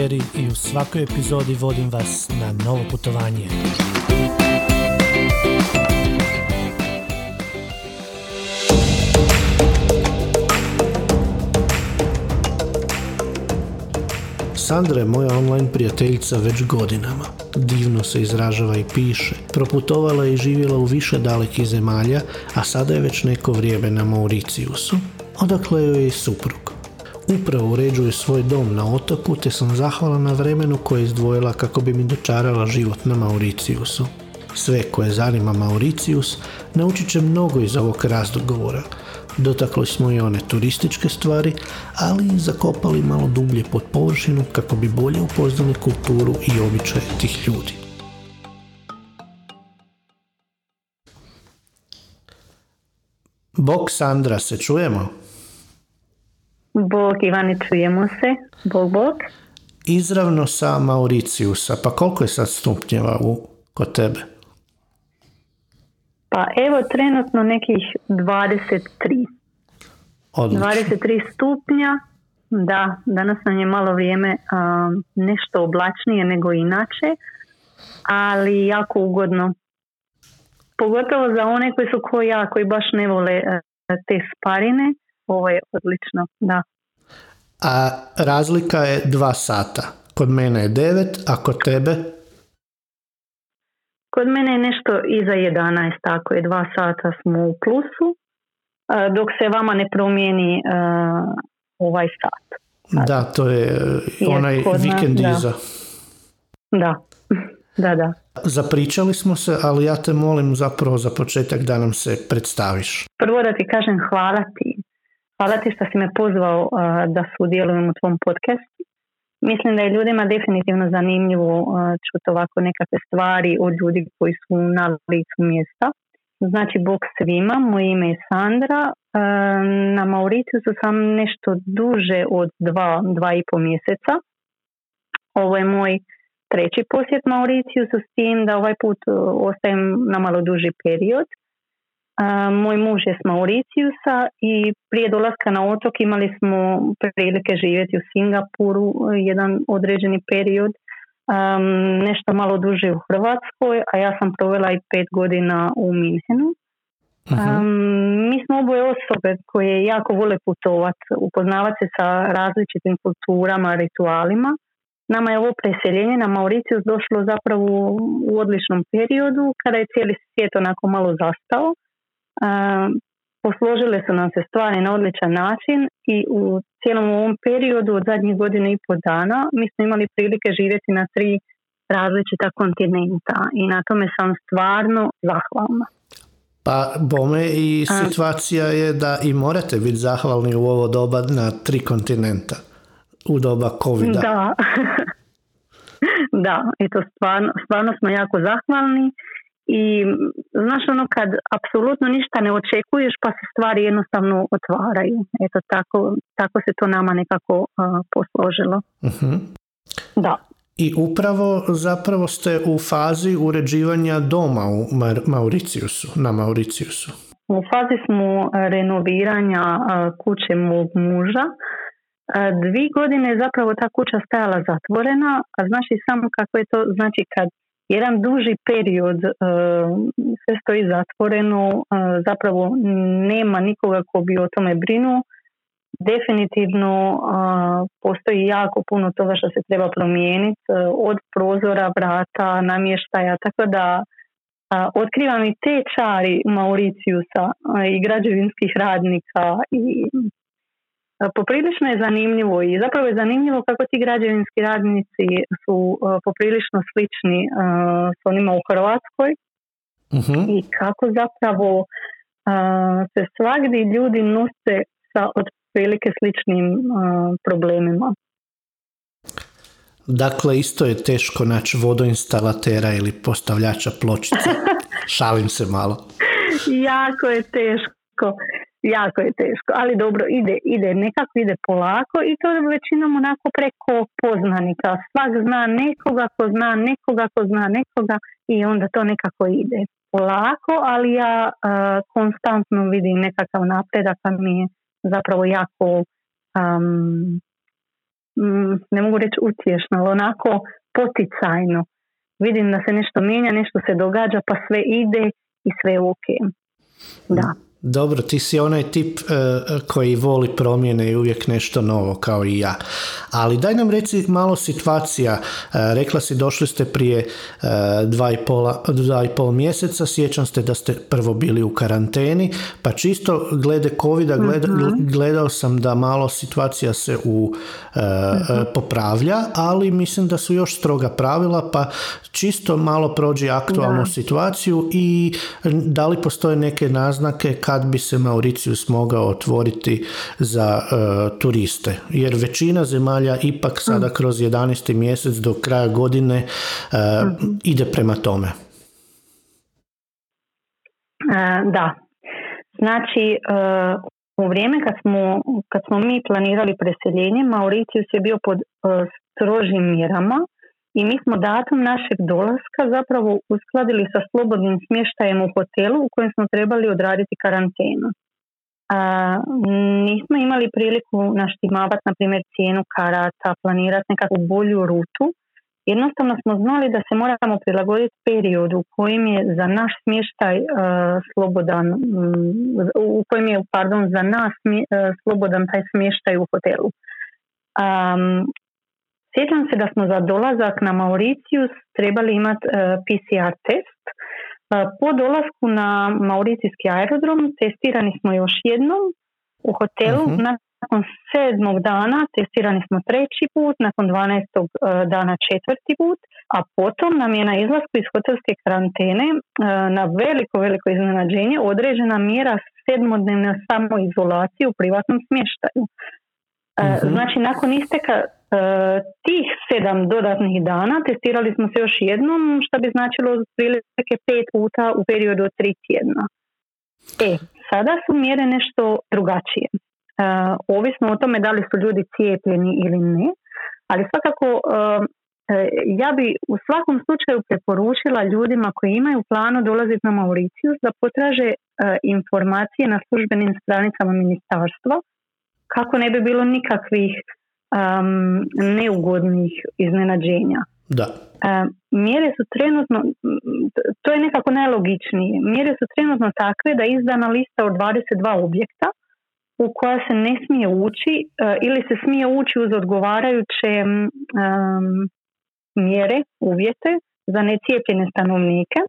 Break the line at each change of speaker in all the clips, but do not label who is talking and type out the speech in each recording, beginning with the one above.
Bengeri i u svakoj epizodi vodim vas na novo putovanje. Sandra je moja online prijateljica već godinama. Divno se izražava i piše. Proputovala je i živjela u više dalekih zemalja, a sada je već neko vrijeme na Mauriciusu, odakle joj je i suprug. Upravo uređuje svoj dom na otoku, te sam zahvala na vremenu koje je izdvojila kako bi mi dočarala život na Mauriciusu. Sve koje zanima Mauricius naučit će mnogo iz ovog razgovora, Dotakli smo i one turističke stvari, ali i zakopali malo dublje pod površinu kako bi bolje upoznali kulturu i običaje tih ljudi. Bog Sandra, se čujemo?
Bog Ivani, čujemo se. Bog, bog.
Izravno sa Mauriciusa. Pa koliko je sad stupnjeva u, kod tebe?
Pa evo trenutno nekih 23.
Odlično.
23 stupnja, da, danas nam je malo vrijeme nešto oblačnije nego inače, ali jako ugodno. Pogotovo za one koji su ko ja, koji baš ne vole e, te sparine, ovo je odlično, da.
A razlika je dva sata. Kod mene je devet, a kod tebe?
Kod mene je nešto iza 11, tako je dva sata smo u plusu, dok se vama ne promijeni ovaj sat.
Da, to je onaj vikend da. iza.
Da, da, da.
Zapričali smo se, ali ja te molim zapravo za početak da nam se predstaviš.
Prvo da ti kažem hvala ti. Hvala ti što si me pozvao da sudjelujem u tvom podcastu. Mislim da je ljudima definitivno zanimljivo čuti ovako nekakve stvari od ljudi koji su na licu mjesta. Znači, Bog svima, moje ime je Sandra. Na Mauriciusu sam nešto duže od dva, dva i po mjeseca. Ovo je moj treći posjet Mauriciusu s tim da ovaj put ostajem na malo duži period. Moj muž je s Mauriciusa i prije dolaska na otok imali smo prilike živjeti u Singapuru jedan određeni period, nešto malo duže u Hrvatskoj, a ja sam provela i pet godina u Minhenu. mi smo oboje osobe koje jako vole putovati, upoznavati se sa različitim kulturama, ritualima. Nama je ovo preseljenje na Mauricius došlo zapravo u odličnom periodu kada je cijeli svijet onako malo zastao posložile su nam se stvari na odličan način i u cijelom ovom periodu od zadnjih godina i pol dana mi smo imali prilike živjeti na tri različita kontinenta i na tome sam stvarno zahvalna.
Pa bome i situacija je da i morate biti zahvalni u ovo doba na tri kontinenta u doba covid
Da, da, i to stvarno, stvarno smo jako zahvalni i znaš ono kad apsolutno ništa ne očekuješ pa se stvari jednostavno otvaraju. Eto tako, tako se to nama nekako uh, posložilo.
uh
Da.
I upravo zapravo ste u fazi uređivanja doma u Mauriciusu, na Mauriciusu.
U fazi smo renoviranja kuće mog muža. Dvi godine je zapravo ta kuća stajala zatvorena, a znaš i samo kako je to, znači kad jedan duži period uh, sve stoji zatvoreno, uh, zapravo nema nikoga ko bi o tome brinuo. Definitivno uh, postoji jako puno toga što se treba promijeniti, od prozora, vrata, namještaja, tako da otkrivam i te čari Mauriciusa i građevinskih radnika i poprilično je zanimljivo i zapravo je zanimljivo kako ti građevinski radnici su poprilično slični s onima u Hrvatskoj
mhm.
i kako zapravo se svagdje ljudi nose sa otprilike sličnim problemima.
Dakle, isto je teško naći vodoinstalatera ili postavljača pločica. Šalim se malo.
jako je teško jako je teško, ali dobro, ide, ide, nekako ide polako i to je većinom onako preko poznanika. Svak zna nekoga ko zna nekoga ko zna nekoga i onda to nekako ide polako, ali ja konstantno vidim nekakav napredak, a mi je zapravo jako um, ne mogu reći utješno, ali onako poticajno. Vidim da se nešto mijenja, nešto se događa, pa sve ide i sve je ok. Da.
Dobro, ti si onaj tip e, koji voli promjene i uvijek nešto novo kao i ja. Ali daj nam reci malo situacija. E, rekla si došli ste prije e, dva, i pola, dva i pol mjeseca, sjećam ste da ste prvo bili u karanteni, pa čisto glede covida mhm. gledao sam da malo situacija se u mhm. popravlja, ali mislim da su još stroga pravila, pa čisto malo prođi aktualnu situaciju i da li postoje neke naznake kad bi se Mauricius mogao otvoriti za e, turiste. Jer većina zemalja ipak sada mm. kroz 11. mjesec do kraja godine e, mm. ide prema tome. E,
da. Znači, u vrijeme kad smo, kad smo mi planirali preseljenje, Mauricius je bio pod strožim mjerama i mi smo datum našeg dolaska zapravo uskladili sa slobodnim smještajem u hotelu u kojem smo trebali odraditi karantenu. A, nismo imali priliku naštimavati, na primjer, cijenu karata, planirati nekakvu bolju rutu. Jednostavno smo znali da se moramo prilagoditi periodu u kojem je za naš smještaj slobodan, u kojem je, pardon, za nas slobodan taj smještaj u hotelu. Um, Sjećam se da smo za dolazak na Mauricius trebali imati e, PCR test. Uh, po dolasku na Mauricijski aerodrom testirani smo još jednom u hotelu. uh Nakon sedmog dana testirani smo treći put, nakon 12. Uh, e, dana četvrti put, a potom nam je na izlasku iz hotelske karantene na veliko, veliko iznenađenje određena mjera sedmodnevne samoizolacije u privatnom smještaju. uh Znači, nakon isteka E, tih sedam dodatnih dana testirali smo se još jednom, što bi značilo otprilike pet puta u periodu od tri tjedna. E, sada su mjere nešto drugačije. E, ovisno o tome da li su ljudi cijepljeni ili ne, ali svakako e, ja bi u svakom slučaju preporučila ljudima koji imaju planu dolaziti na Mauricius da potraže informacije na službenim stranicama ministarstva kako ne bi bilo nikakvih um, neugodnih iznenađenja.
Da.
mjere su trenutno, to je nekako najlogičnije, mjere su trenutno takve da je izdana lista od 22 objekta u koja se ne smije ući e, ili se smije ući uz odgovarajuće mjere, uvjete za necijepljene stanovnike.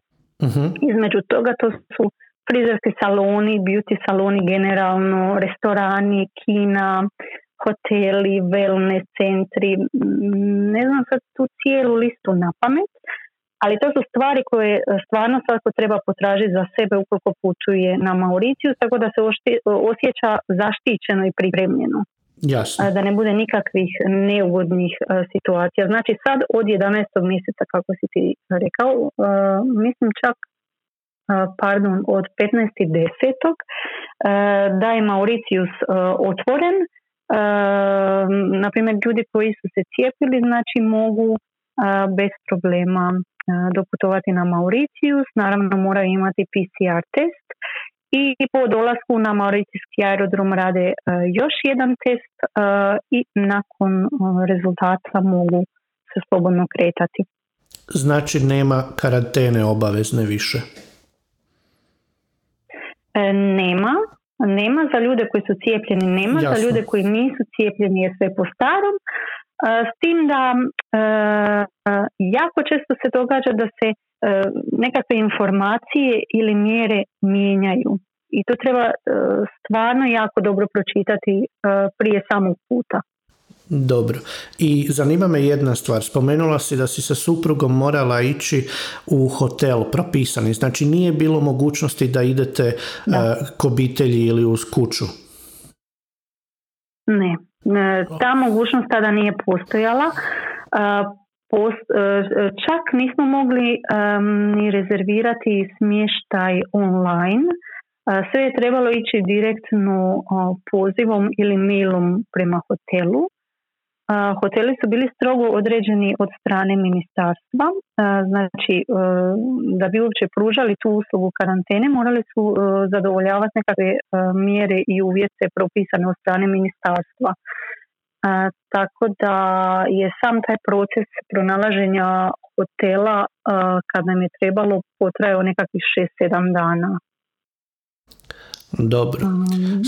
uh Između toga to su frizerski saloni, beauty saloni generalno, restorani, kina, hoteli, wellness centri, ne znam sad tu cijelu listu na pamet, ali to su stvari koje stvarno svako treba potražiti za sebe ukoliko putuje na Mauriciju, tako da se osjeća zaštićeno i pripremljeno.
Jasno.
Da ne bude nikakvih neugodnih situacija. Znači sad od 11. mjeseca, kako si ti rekao, mislim čak pardon, od 15.10. da je Mauricius otvoren na primjer ljudi koji su se cijepili znači mogu bez problema doputovati na Mauricius, naravno moraju imati PCR test i po dolasku na Mauricijski aerodrom rade još jedan test i nakon rezultata mogu se slobodno kretati.
Znači nema karantene obavezne više?
E, nema, nema za ljude koji su cijepljeni, nema za ljude koji nisu cijepljeni je sve po starom. S tim da jako često se događa da se nekakve informacije ili mjere mijenjaju. I to treba stvarno jako dobro pročitati prije samog puta.
Dobro. I zanima me jedna stvar. Spomenula si da si sa suprugom morala ići u hotel propisani. Znači nije bilo mogućnosti da idete uh, k obitelji ili uz kuću?
Ne. Ta mogućnost tada nije postojala. čak nismo mogli ni rezervirati smještaj online. Sve je trebalo ići direktno pozivom ili mailom prema hotelu hoteli su bili strogo određeni od strane ministarstva, znači e, da bi uopće pružali tu uslugu karantene morali su e, zadovoljavati nekakve e, mjere i uvjete propisane od strane ministarstva. tako da je sam taj proces pronalaženja hotela kad nam je trebalo potrajao nekakvih 6-7 dana.
Dobro.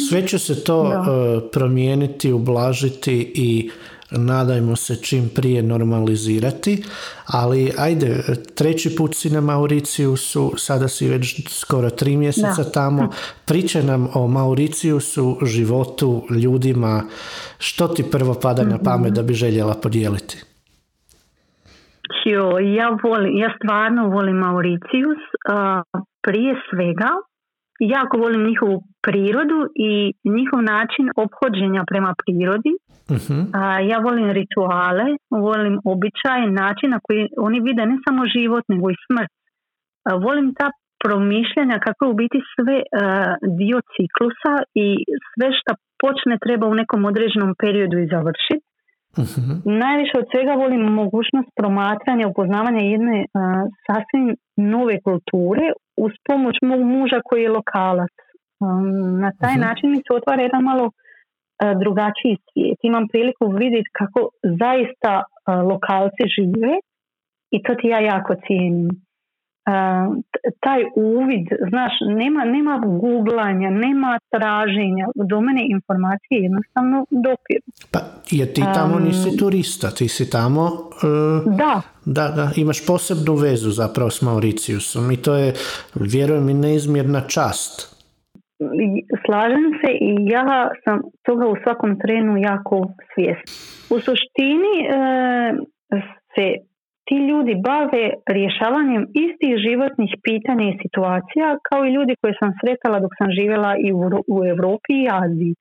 Sve će se to promijeniti, ublažiti i nadajmo se čim prije normalizirati, ali ajde, treći put si na Mauriciusu, sada si već skoro tri mjeseca tamo, priče nam o Mauriciusu, životu, ljudima, što ti prvo pada na mhm. pamet da bi željela podijeliti?
Jo, ja, volim, ja stvarno volim Mauricius, prije svega jako volim njihovu prirodu i njihov način ophođenja prema prirodi. uh A, ja volim rituale, volim običaj, način na koji oni vide ne samo život, nego i smrt. A, volim ta promišljanja kako je u biti sve dio ciklusa i sve što počne treba u nekom određenom periodu i završiti. Uh Najviše od svega volim mogućnost promatranja, upoznavanja jedne sasvim nove kulture uz pomoć mog muža koji je lokalac. Um, na taj uh način mi se otvara jedan malo uh, drugačiji svijet. Imam priliku vidjeti kako zaista uh, lokalci žive i to ti ja jako cijenim. Uh, taj uvid, znaš, nema, nema googlanja, nema traženja, do mene informacije jednostavno dopiru.
Pa, jer ti tamo um, nisi turista, ti si tamo... Uh,
da.
Da, da, imaš posebnu vezu zapravo s Mauriciusom i to je, vjerujem, i neizmjerna čast
slažem se i ja sam toga u svakom trenu jako svjesna. U suštini e, se ti ljudi bave rješavanjem istih životnih pitanja i situacija kao i ljudi koje sam sretala dok sam živjela i u, u Europi i Aziji.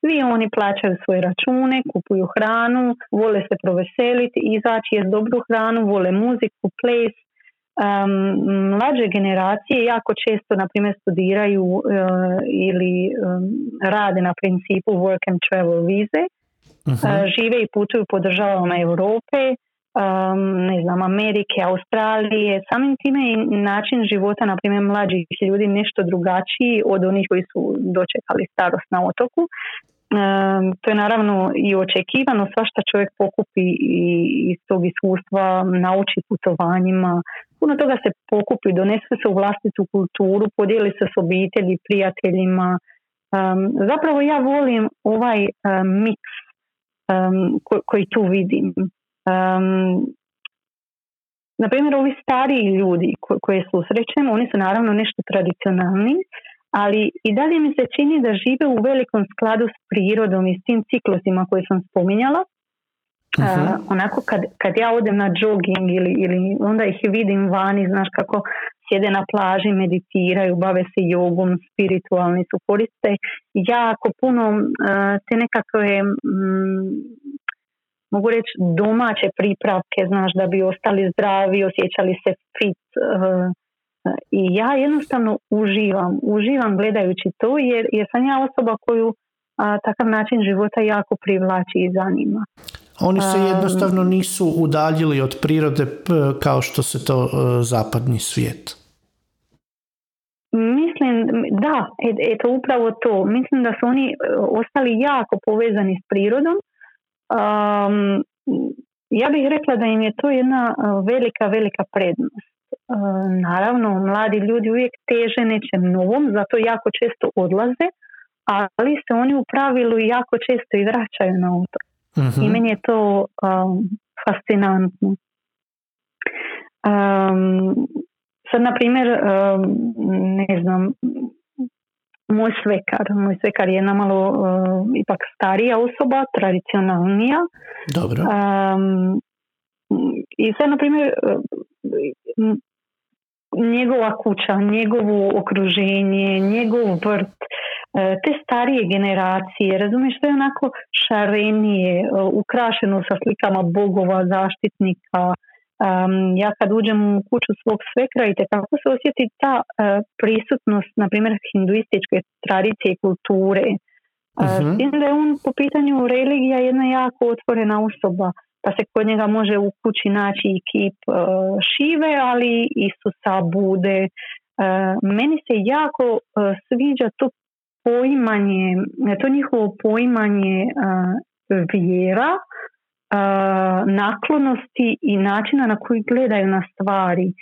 Svi oni plaćaju svoje račune, kupuju hranu, vole se proveseliti, izaći jest dobru hranu, vole muziku, ples, Um, mlađe generacije jako često na primjer studiraju uh, ili um, rade na principu work and travel vize. Uh, žive i putuju po državama Europe ne znam Amerike, Australije samim time i način života na primjer mlađih ljudi nešto drugačiji od onih koji su dočekali starost na otoku to je naravno i očekivano svašta čovjek pokupi iz tog iskustva nauči putovanjima puno toga se pokupi, donese se u vlastitu kulturu, podijeli se s obitelji, prijateljima. Um, zapravo ja volim ovaj um, miks um, koji tu vidim. Um, na primjer, ovi stariji ljudi koje susrećem, oni su naravno nešto tradicionalni, ali i dalje mi se čini da žive u velikom skladu s prirodom i s tim ciklusima koje sam spominjala. Uh onako kad, kad ja odem na jogging ili, ili onda ih vidim vani, znaš kako sjede na plaži, meditiraju, bave se jogom, spiritualni su, koriste jako puno uh, te nekakve mm, mogu reći domaće pripravke, znaš, da bi ostali zdravi, osjećali se fit. Uh, I ja jednostavno uživam, uživam gledajući to jer, jer sam ja osoba koju takav način života jako privlači i zanima.
Oni se jednostavno nisu udaljili od prirode kao što se to e, zapadni svijet.
Mislim, da, eto upravo to. Mislim da su oni e, ostali jako povezani s prirodom. Um, ja bih rekla da im je to jedna velika, velika prednost. naravno, mladi ljudi uvijek teže nečem novom, zato jako često odlaze, ali se oni u pravilu jako često i vraćaju na otok. I meni je to um, fascinantno. Um, sad, na primjer, um, ne znam, moj svekar, moj svekar je jedna malo uh, ipak starija osoba, tradicionalnija.
Dobro.
Um, I sad, na primjer, uh, njegova kuća, njegovo okruženje, njegov vrt, E, te starije generacije, razumiješ, to je onako šarenije, e, ukrašeno sa slikama bogova, zaštitnika. Ja kad uđem u kuću svog svekra i kako se osjeti ta e, prisutnost, na primjer, hinduističke tradicije i kulture. Uh-huh. S da je on po pitanju religija jedna jako otvorena osoba, pa se kod njega može u kući naći i kip šive, ali Isusa, Bude. meni se jako sviđa to poimanje, to njihovo poimanje vjera, naklonosti i načina na koji gledaju na stvari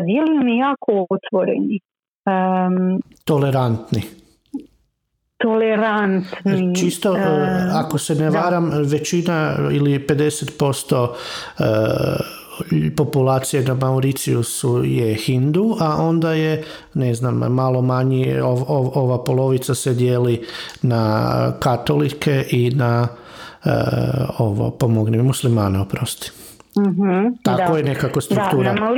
djeluju mi jako otvoreni.
Tolerantni.
Tolerantni.
Čisto, ako se ne varam, većina ili 50% populacije na Mauriciusu je Hindu, a onda je, ne znam, malo manji, ova polovica se dijeli na katolike i na uh, ovo, pomogni muslimane, oprosti.
mm
Tako je nekako struktura.
Da, na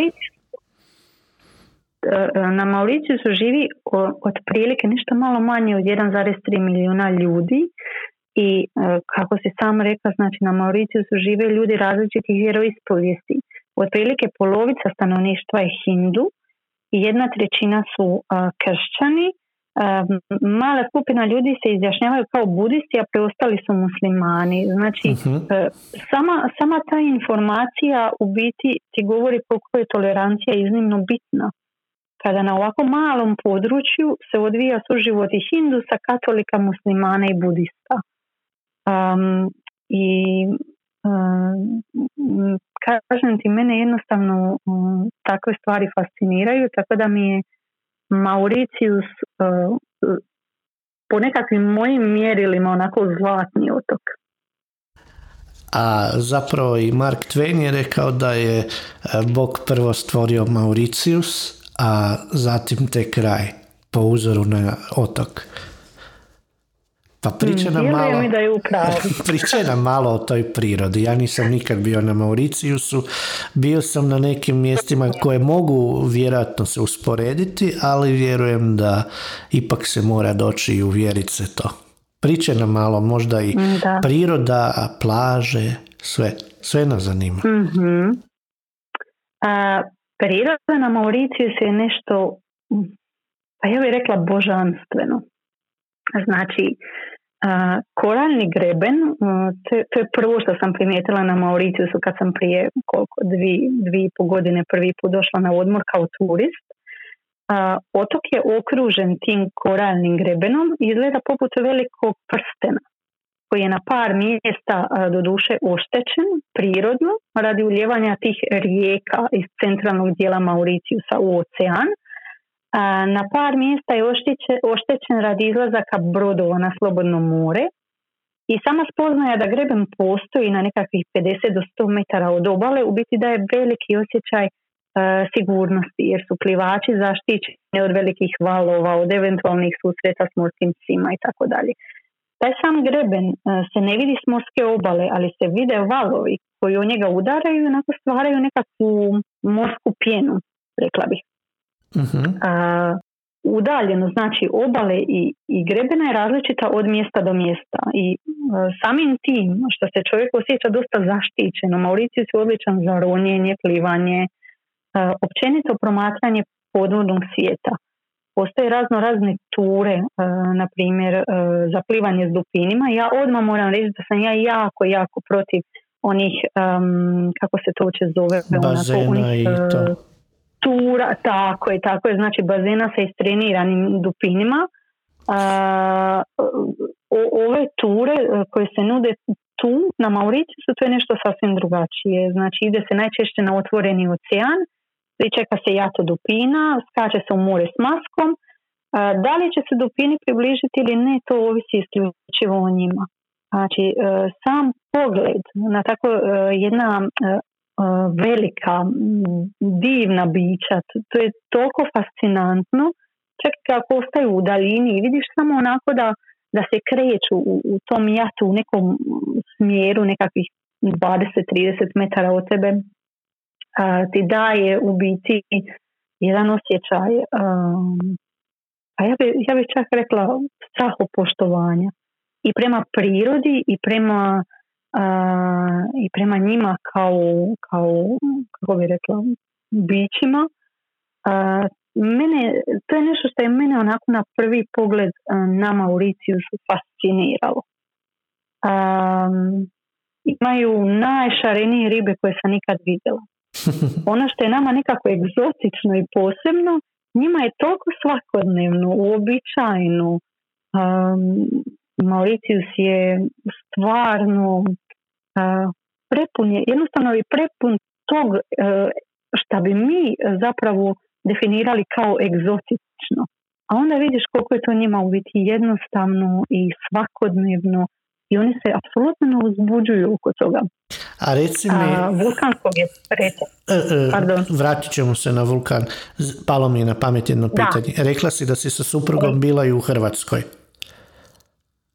na Mauriciusu živi otprilike nešto malo manje od 1,3 milijuna ljudi i e, kako si sam rekao, znači na Mauriciusu žive ljudi različitih vjeroispovijesti. Otprilike polovica stanovništva je Hindu i jedna trećina su kršćani. Mala skupina ljudi se izjašnjavaju kao budisti, a preostali su muslimani. Znači, e, sama, sama ta informacija u biti ti govori koliko je tolerancija iznimno bitna kada na ovako malom području se odvija suživot i hindusa, katolika, muslimana i budista. Um, I um, kažem ti, mene jednostavno um, takve stvari fasciniraju, tako da mi je Mauricius po nekakvim mojim mjerilima onako zlatni otok.
A zapravo i Mark Twain je rekao da je uh, Bog prvo stvorio Mauricius, a zatim te kraj po uzoru na otok. Pa priča nam malo,
mi da je
priča nam malo o toj prirodi. Ja nisam nikad bio na Mauriciusu, bio sam na nekim mjestima koje mogu vjerojatno se usporediti, ali vjerujem da ipak se mora doći i uvjeriti se to. Priča nam malo, možda i da. priroda, plaže, sve, sve nas zanima.
mm A, priroda na Mauriciusu je nešto, pa ja bih rekla božanstveno. Znači, koralni greben, to, to je prvo što sam primijetila na Mauriciusu kad sam prije koliko, dvi, dvi i po godine prvi put došla na odmor kao turist. otok je okružen tim koralnim grebenom i izgleda poput velikog prstena koji je na par mjesta do duše oštećen prirodno radi uljevanja tih rijeka iz centralnog dijela Mauriciusa u ocean – na par mjesta je oštećen radi izlazaka brodova na slobodno more i sama spoznaja da greben postoji na nekakvih 50 do 100 metara od obale u biti daje veliki osjećaj e, sigurnosti jer su plivači zaštićeni od velikih valova, od eventualnih susreta s morskim psima i tako dalje. Taj sam greben e, se ne vidi s morske obale, ali se vide valovi koji u njega udaraju i onako stvaraju nekakvu morsku pjenu, rekla bih.
Uh-huh.
udaljeno, znači obale i, i grebena je različita od mjesta do mjesta i samim tim što se čovjek osjeća dosta zaštićeno, Mauriciju su odličan za ronjenje, plivanje, općenito promatranje podvodnog svijeta. Postoje razno razne ture, na primjer za plivanje s dupinima. Ja odmah moram reći da sam ja jako, jako protiv onih, kako se to uče zove,
bazena onih, i to
tura, tako je, tako je, znači bazena sa istreniranim dupinima. ove ture e, koje se nude tu na Mauriciusu to je nešto sasvim drugačije. Znači ide se najčešće na otvoreni ocean, pričeka se jato dupina, skače se u more s maskom. Da li će se dupini približiti ili ne, to ovisi isključivo o njima. Znači, e, sam pogled na tako e, jedna velika, divna bića. To je toliko fascinantno. Čak kako ostaju u daljini i vidiš samo onako da, da se kreću u, u tom jatu u nekom smjeru nekakvih 20-30 metara od tebe a, ti daje u biti jedan osjećaj a ja bi, ja bi čak rekla strahopoštovanja i prema prirodi i prema i prema njima kao, kao kako bi rekla, bićima. Mene, to je nešto što je mene onako na prvi pogled na su fasciniralo. imaju najšarenije ribe koje sam nikad vidjela. Ono što je nama nekako egzotično i posebno, njima je toliko svakodnevno, uobičajeno, um, Mauricius je stvarno prepun je, jednostavno je prepun tog uh, šta bi mi zapravo definirali kao egzotično. A onda vidiš koliko je to njima u biti jednostavno i svakodnevno i oni se apsolutno ne uzbuđuju oko toga.
A reci mi... A,
vulkanskog je
e, e, vratit ćemo se na vulkan. Palo mi je na pamet jedno pitanje. Rekla si da si sa suprugom bila i u Hrvatskoj.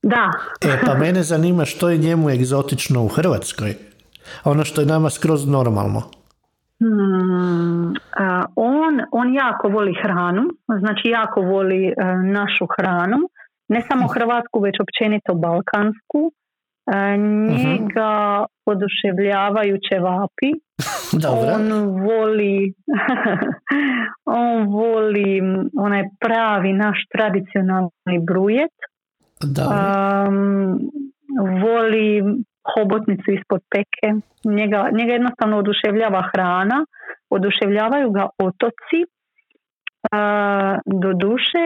Da.
e, pa mene zanima što je njemu egzotično u Hrvatskoj. Ono što je nama skroz normalno.
Hmm, on, on jako voli hranu, znači jako voli uh, našu hranu, ne samo mhm. hrvatsku, već općenito balkansku. Uh, njega oduševljavaju čevapi. On voli on voli onaj pravi naš tradicionalni brujet. Um, voli hobotnicu ispod peke. Njega, njega jednostavno oduševljava hrana, oduševljavaju ga otoci. do duše,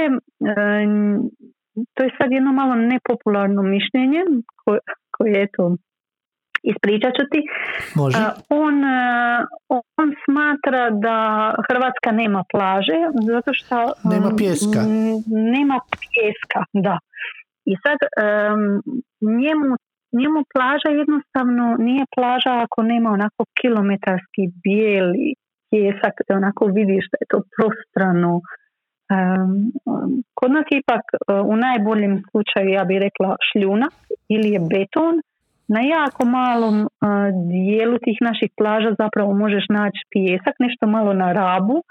to je sad jedno malo nepopularno mišljenje koje, koje to ispričat ću ti.
Može.
On, on smatra da Hrvatska nema plaže zato što
nema pjeska.
Nema pjeska, da. I sad njemu njemu plaža jednostavno nije plaža ako nema onako kilometarski bijeli pjesak, da onako vidiš da je to prostrano. kod nas ipak e, u najboljem slučaju ja bih rekla šljuna ili je beton. Na jako malom uh, dijelu tih naših plaža zapravo možeš naći pjesak, nešto malo na rabu,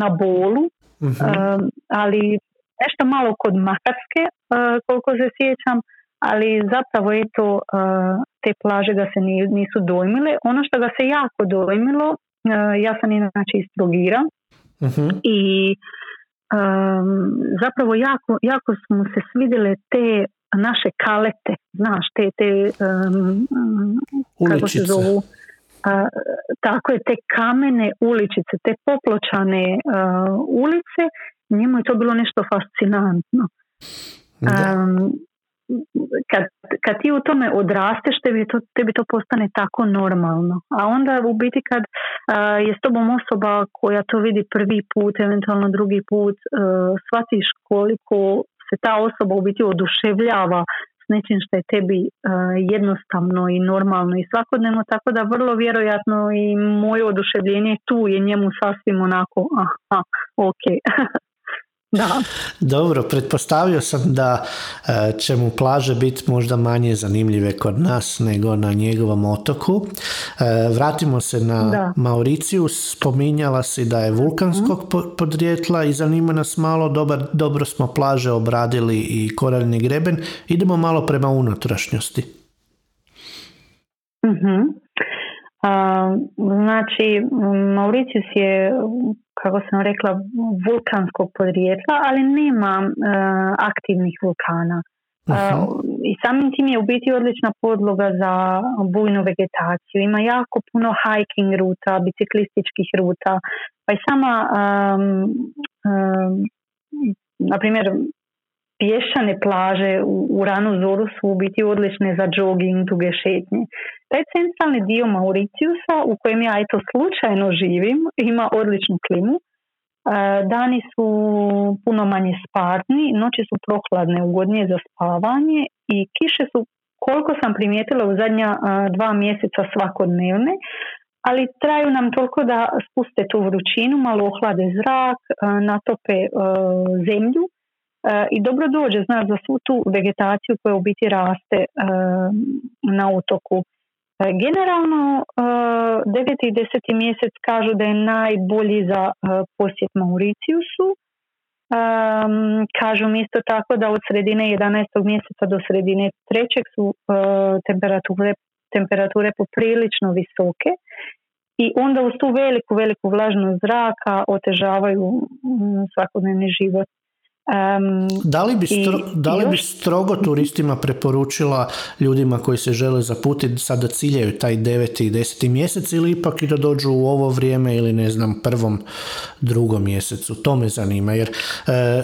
na bolu, mhm. ali nešto malo kod Makarske, koliko se sjećam, ali zapravo je to te plaže ga se nisu dojmile. Ono što ga se jako dojmilo, ja sam inači iz Trogira
uh
i zapravo jako, jako su mu se svidjele te naše kalete, znaš, te, te
kako se zovu,
tako je, te kamene uličice, te popločane ulice, njemu je to bilo nešto fascinantno kad, kad ti u tome odrasteš, tebi to, tebi to postane tako normalno. A onda u biti kad je s tobom osoba koja to vidi prvi put, eventualno drugi put, uh, shvatiš koliko se ta osoba u biti oduševljava s nečim što je tebi jednostavno i normalno i svakodnevno, tako da vrlo vjerojatno i moje oduševljenje tu je njemu sasvim onako, aha, ok. Da.
Dobro, pretpostavio sam da e, će mu plaže biti možda manje zanimljive kod nas nego na njegovom otoku. E, vratimo se na da. Mauriciju. Spominjala si da je vulkanskog mhm. podrijetla i zanima nas malo. Dobar, dobro smo plaže obradili i koraljni greben. Idemo malo prema unutrašnjosti.
uh znači, Mauricius je kako sam rekla, vulkanskog podrijetla, ali nema uh, aktivnih vulkana. Uh, I samim tim je u biti odlična podloga za bujnu vegetaciju. Ima jako puno hiking ruta, biciklističkih ruta, pa i sama, um, um, na primjer, pješane plaže u, u ranu zoru su biti odlične za jogging, duge šetnje. Taj centralni dio Mauriciusa u kojem ja eto slučajno živim ima odličnu klimu. E, dani su puno manje sparni, noći su prohladne, ugodnije za spavanje i kiše su koliko sam primijetila u zadnja e, dva mjeseca svakodnevne, ali traju nam toliko da spuste tu vrućinu, malo ohlade zrak, e, natope zemlju i dobro dođe znaš, za svu tu vegetaciju koja u biti raste na otoku. E, generalno, 9. i 10. mjesec kažu da je najbolji za e, posjet Mauriciusu. Kažu isto tako da od sredine 11. mjeseca do sredine 3. su e, temperature, temperature poprilično visoke i onda uz tu veliku, veliku vlažnost zraka otežavaju svakodnevni život
da li, bi da li bi strogo turistima preporučila ljudima koji se žele zaputiti sada ciljaju taj deveti i deseti mjesec ili ipak i da dođu u ovo vrijeme ili ne znam prvom, drugom mjesecu? To me zanima jer e,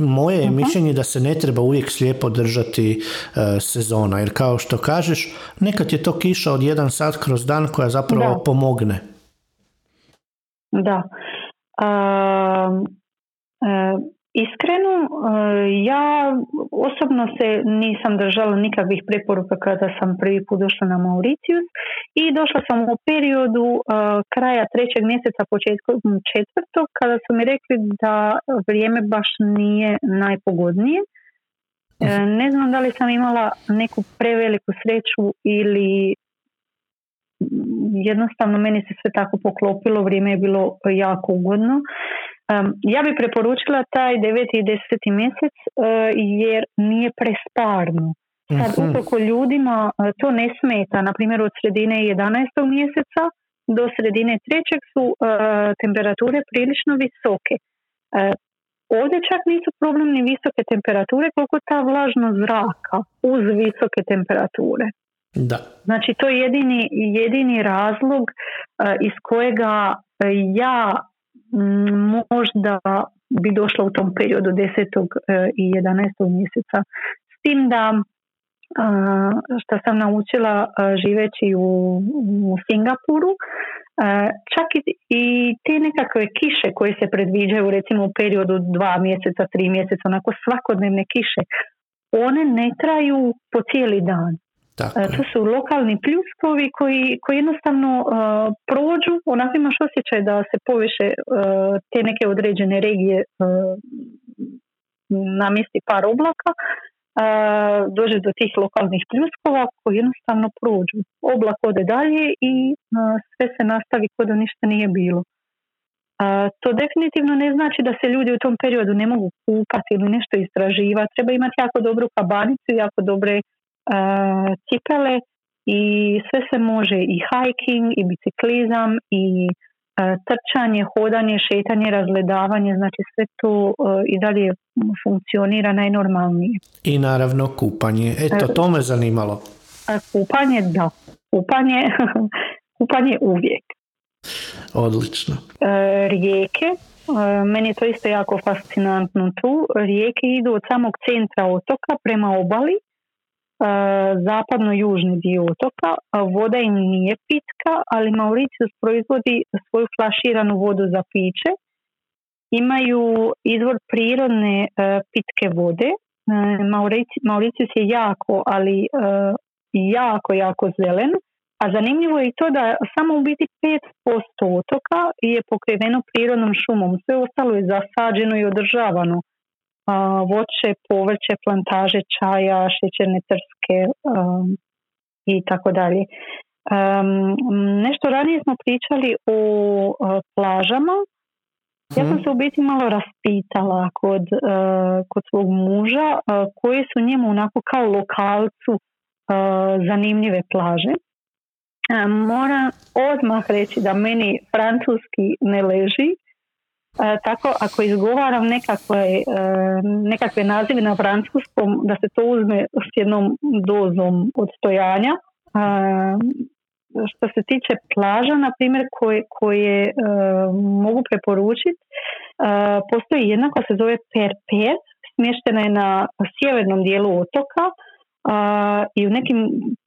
moje je uh mišljenje da se ne treba uvijek slijepo držati e, sezona jer kao što kažeš nekad je to kiša od jedan sat kroz dan koja zapravo pomogne.
Da. Iskreno, e, ja osobno se nisam držala nikakvih preporuka kada sam prvi put došla na Mauritius i došla sam u periodu e, kraja trećeg mjeseca, početkom četvrtog, kada su mi rekli da vrijeme baš nije najpogodnije. E, ne znam da li sam imala neku preveliku sreću ili jednostavno meni se sve tako poklopilo, vrijeme je bilo jako ugodno ja bi preporučila taj 9. i 10. mjesec e, jer nije presparno. Sad uh ukoliko ljudima e, to ne smeta, na primjer od sredine 11. mjeseca do sredine trećeg su e, temperature prilično visoke. Ovdje čak nisu problem ni visoke temperature koliko ta vlažnost zraka uz visoke temperature.
Da.
Znači to je jedini, jedini razlog iz kojega ja možda bi došla u tom periodu 10. E, i 11. mjeseca. S tim da što sam naučila živeći u, u Singapuru, čak i, te nekakve kiše koje se predviđaju recimo u periodu dva mjeseca, tri mjeseca, onako svakodnevne kiše, one ne traju po cijeli dan.
Tako e,
to su lokalni pljuskovi koji, koji jednostavno uh, prođu, onako imaš osjećaj da se poviše uh, te neke određene regije uh, namjesti par oblaka, dođe do tih lokalnih pljuskova koji jednostavno prođu. Oblak ode dalje i sve se nastavi kod da ništa nije bilo. To definitivno ne znači da se ljudi u tom periodu ne mogu kupati ili nešto istraživati. Treba imati jako dobru kabanicu, jako dobre cipele i sve se može i hiking i biciklizam i trčanje, hodanje, šetanje, razgledavanje, znači sve to i dalje funkcionira najnormalnije.
I naravno kupanje. Eto, to me zanimalo.
Kupanje, da. Kupanje, kupanje uvijek.
Odlično.
Rijeke, meni je to isto jako fascinantno tu. Rijeke idu od samog centra otoka prema obali zapadno-južni dio otoka. Voda im nije pitka, ali Mauritius proizvodi svoju flaširanu vodu za piće. Imaju izvor prirodne e, pitke vode. E, Mauritius je jako, ali e, jako, jako zelen. A zanimljivo je i to da samo u biti 5% otoka je pokriveno prirodnom šumom. Sve ostalo je zasađeno i održavano voće, povrće, plantaže čaja, šećerne trske um, i tako dalje. Um, nešto ranije smo pričali o uh, plažama. Ja sam mhm. se u biti malo raspitala kod, uh, kod svog muža uh, koje su njemu onako kao lokalcu zanimljive plaže. Moram odmah reći da meni francuski ne leži E, tako ako izgovaram nekakve, e, nekakve nazive na francuskom da se to uzme s jednom dozom odstojanja. E, što se tiče plaža, na primjer, koje, koje e, mogu preporučiti, postoji jedna koja se zove Perper, smještena je na sjevernom dijelu otoka i u nekim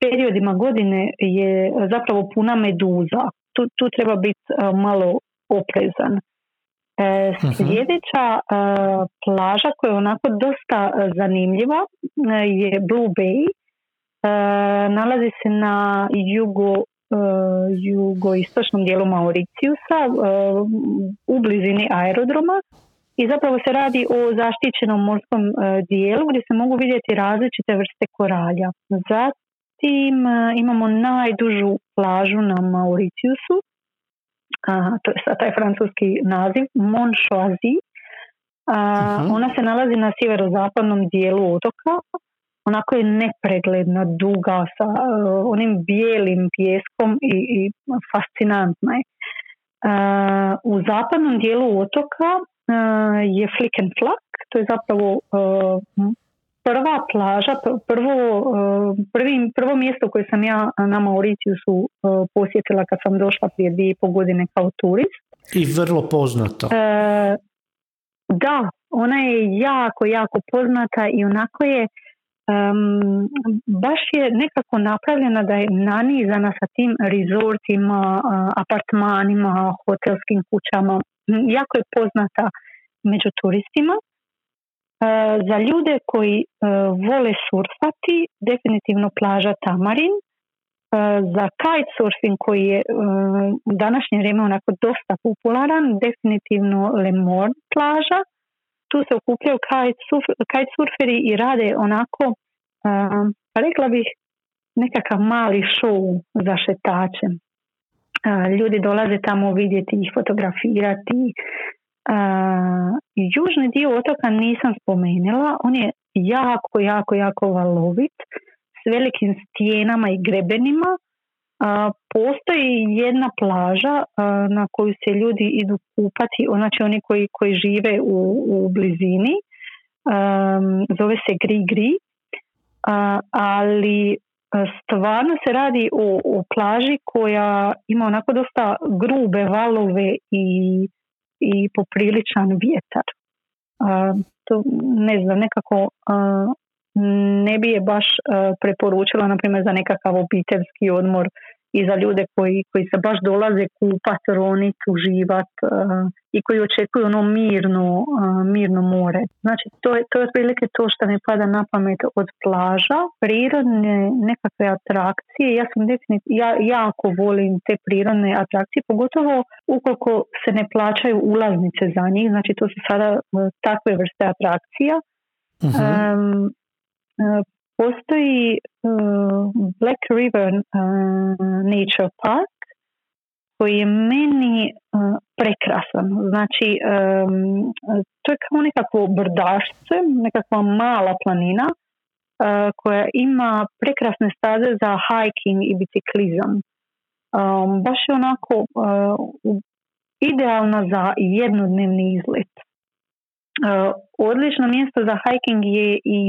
periodima godine je zapravo puna meduza. Tu, tu treba biti malo oprezan. E, mhm. sljedeća e, plaža koja je onako dosta e, zanimljiva je Blue Bay. Nalazi se na jugo, jugoistočnom dijelu Mauriciusa u blizini aerodroma i zapravo se radi o zaštićenom morskom dijelu gdje se mogu vidjeti različite vrste koralja. Zatim imamo najdužu plažu na Mauriciusu to je taj francuski naziv, Monchoisi. Uh, Ona se nalazi na sjeverozapadnom dijelu otoka, onako je nepregledna, duga, sa uh, onim bijelim pjeskom i, i fascinantna je. Uh, u zapadnom dijelu otoka je Flick and Flack, to je zapravo prva plaža, prvo, prvi, prvo mjesto koje sam ja na Mauriciusu posjetila kad sam došla prije dvije i pol godine kao turist.
I vrlo poznato.
Da, ona je jako, jako poznata i onako je um, baš je nekako napravljena da je nanizana sa tim resortima, apartmanima, hotelskim kućama. Jako je poznata među turistima. Za ljude koji vole surfati, definitivno plaža Tamarin. za kitesurfing koji je u današnje vrijeme onako dosta popularan, definitivno Le Morne plaža tu se okupljaju kitesurferi i rade onako, rekla bih, nekakav mali show za šetače. Ljudi dolaze tamo vidjeti ih, fotografirati. Južni dio otoka nisam spomenula, on je jako, jako, jako valovit s velikim stijenama i grebenima. Postoji jedna plaža na koju se ljudi idu kupati, znači oni koji, koji žive u, u blizini, zove se Gri Gri, ali stvarno se radi o, o plaži koja ima onako dosta grube valove i, i popriličan vjetar. to ne znam, nekako ne bi je baš preporučila na primjer za nekakav obiteljski odmor i za ljude koji, koji se baš dolaze kupat, ronit, uživat uh, i koji očekuju ono mirno, uh, mirno more. Znači to je, to je otprilike to što mi pada na pamet od plaža, prirodne nekakve atrakcije. Ja sam definitivno, ja jako volim te prirodne atrakcije, pogotovo ukoliko se ne plaćaju ulaznice za njih, znači to su sada uh, takve vrste atrakcija. Um, postoji uh, Black River uh, Nature Park koji je meni uh, prekrasan. Znači, to je kao nekakvo brdašce, nekakva mala planina koja ima prekrasne staze za hiking i biciklizam. Um, baš je onako idealno za jednodnevni izlet. Odlično mjesto za hiking je i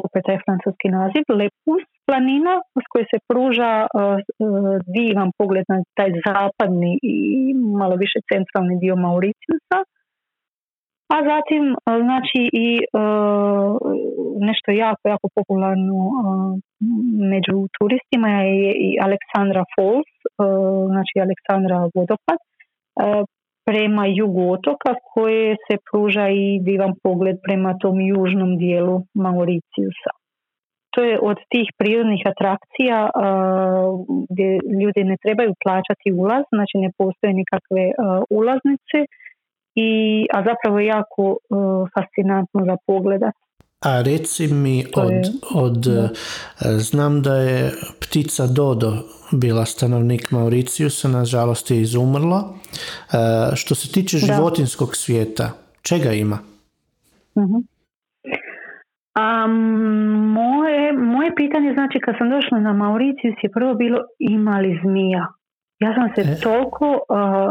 opet je francuski naziv, Lepus planina s kojoj se pruža uh, divan pogled na taj zapadni i malo više centralni dio Mauriciusa. A zatim, znači i nešto jako, jako popularno među turistima je i Aleksandra Falls, znači Aleksandra vodopad prema jugu otoka koje se pruža i divan pogled prema tom južnom dijelu Mauriciusa. To je od tih prirodnih atrakcija gdje ljudi ne trebaju plaćati ulaz, znači ne postoje nikakve ulaznice, i, a zapravo je jako fascinantno za pogledat.
A reci mi od, od znam da je ptica Dodo bila stanovnik Mauriciusa, nažalost je izumrla. E, što se tiče životinskog svijeta, čega ima?
uh moje, moje pitanje znači kad sam došla na Mauricius je prvo bilo ima li zmija. Ja sam se e. toliko, uh,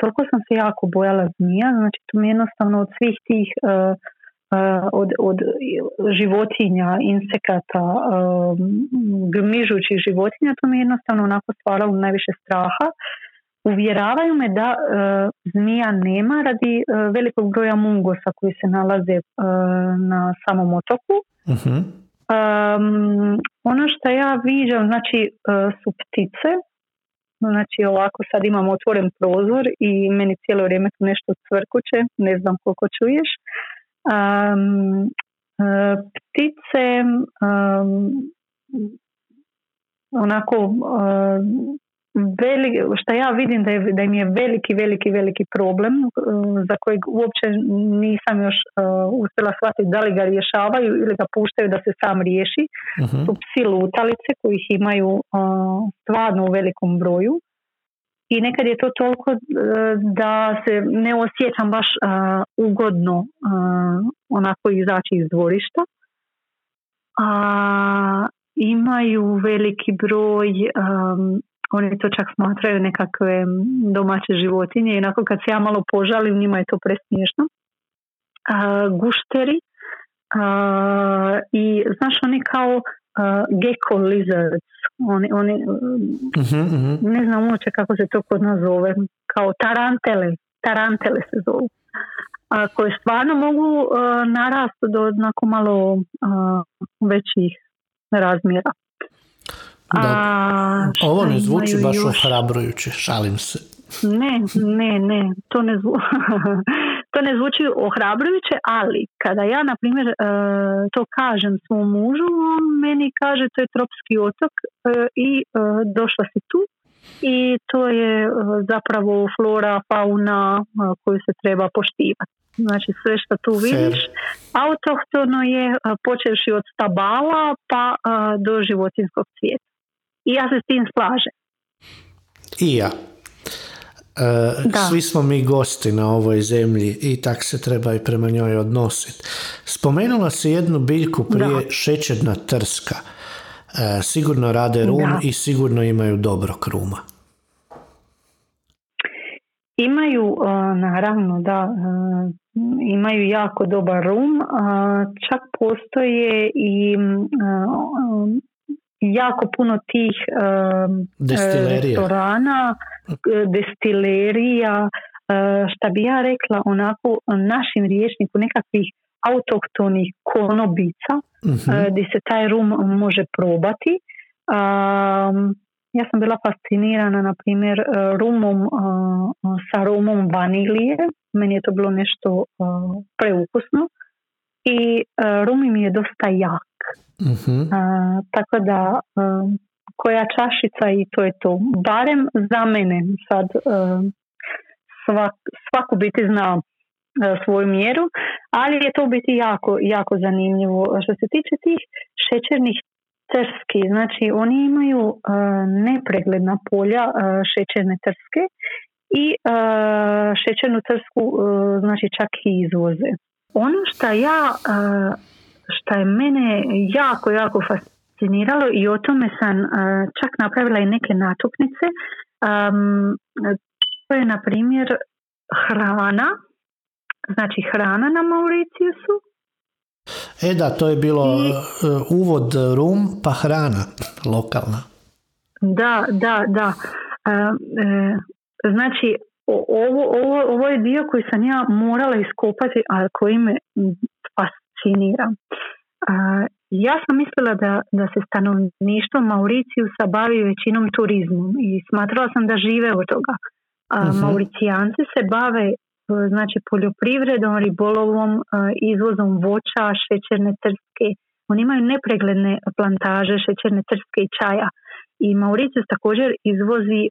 toliko sam se jako bojala zmija, znači to mi jednostavno od svih tih od, od životinja, insekata, gmižućih životinja, to mi jednostavno onako stvaralo najviše straha. Uvjeravaju me da zmija nema radi velikog broja mungosa koji se nalaze na samom otoku. uh ono što ja viđam, znači su ptice, znači ovako sad imam otvoren prozor i meni cijelo vrijeme tu nešto cvrkuće, ne znam koliko čuješ. Um, ptice um, onako uh, što ja vidim da, je, da im je veliki, veliki, veliki problem za kojeg uopće nisam još uh, uspjela shvatiti da li ga rješavaju ili ga puštaju da se sam riješi. Uh-huh. Su psi lutalice kojih imaju uh, stvarno u velikom broju i nekad je to toliko e, da se ne osjećam baš e, ugodno e, onako izaći iz dvorišta. A imaju veliki broj oni to čak smatraju nekakve domaće životinje i kad se ja malo požalim njima je to presmiješno. gušteri i znaš oni kao gecko lizards oni, oni uh ne znam uopće kako se to kod nas zove kao tarantele tarantele se zovu a, koje stvarno mogu uh, narasti do onako malo uh, većih razmjera.
Da. Ovo ne zvuči baš još... ohrabrujuće, šalim se.
Ne, ne, ne, to ne, zvu... to ne zvuči ohrabrujuće, ali kada ja, na primjer, uh, to kažem svom mužu, on meni kaže to je tropski otok uh, i uh, došla si tu i to je zapravo flora, fauna koju se treba poštivati. Znači sve što tu vidiš, autohtono je počevši od stabala pa do životinskog svijeta. I ja se s tim slažem.
I ja. E, svi smo mi gosti na ovoj zemlji i tak se treba i prema njoj odnositi. Spomenula si jednu biljku prije da. šećerna trska. E, sigurno rade rum i sigurno imaju dobro kruma.
Imaju, naravno, da, imaju jako dobar rum, čak postoje i jako puno tih restorana, destilerija, šta bi ja rekla onako našim riječniku nekakvih autohtonih konobica uh gdje se taj rum može probati. Ja sam bila fascinirana, na primjer, rumom sa rumom vanilije. Meni je to bilo nešto preukusno. I rum mi je dosta jak. uh tako da koja čašica i to je to. Barem za mene sad svak, svaku biti zna svoju mjeru, ali je to biti jako, jako zanimljivo. Što se tiče tih šećernih trski. Znači oni imaju nepregledna polja šećerne trske i šećernu trsku znači čak i izvoze. Ono što ja što je mene jako, jako fasciniralo i o tome sam čak napravila i neke natuknice. To je na primjer hrana, znači hrana na Mauriciusu
E da, to je bilo I, e, uvod rum pa hrana lokalna.
Da, da, da. E, e, znači, ovo, ovo, ovo je dio koji sam ja morala iskopati, a koji me fascinira. ja sam mislila da, da se stanovništvo Mauricijusa bavi većinom turizmom i smatrala sam da žive od toga. A, uh Mauricijanci se bave znači poljoprivredom, ribolovom, e, izvozom voća, šećerne trske. Oni imaju nepregledne plantaže šećerne trske i čaja. I Mauricius također izvozi e,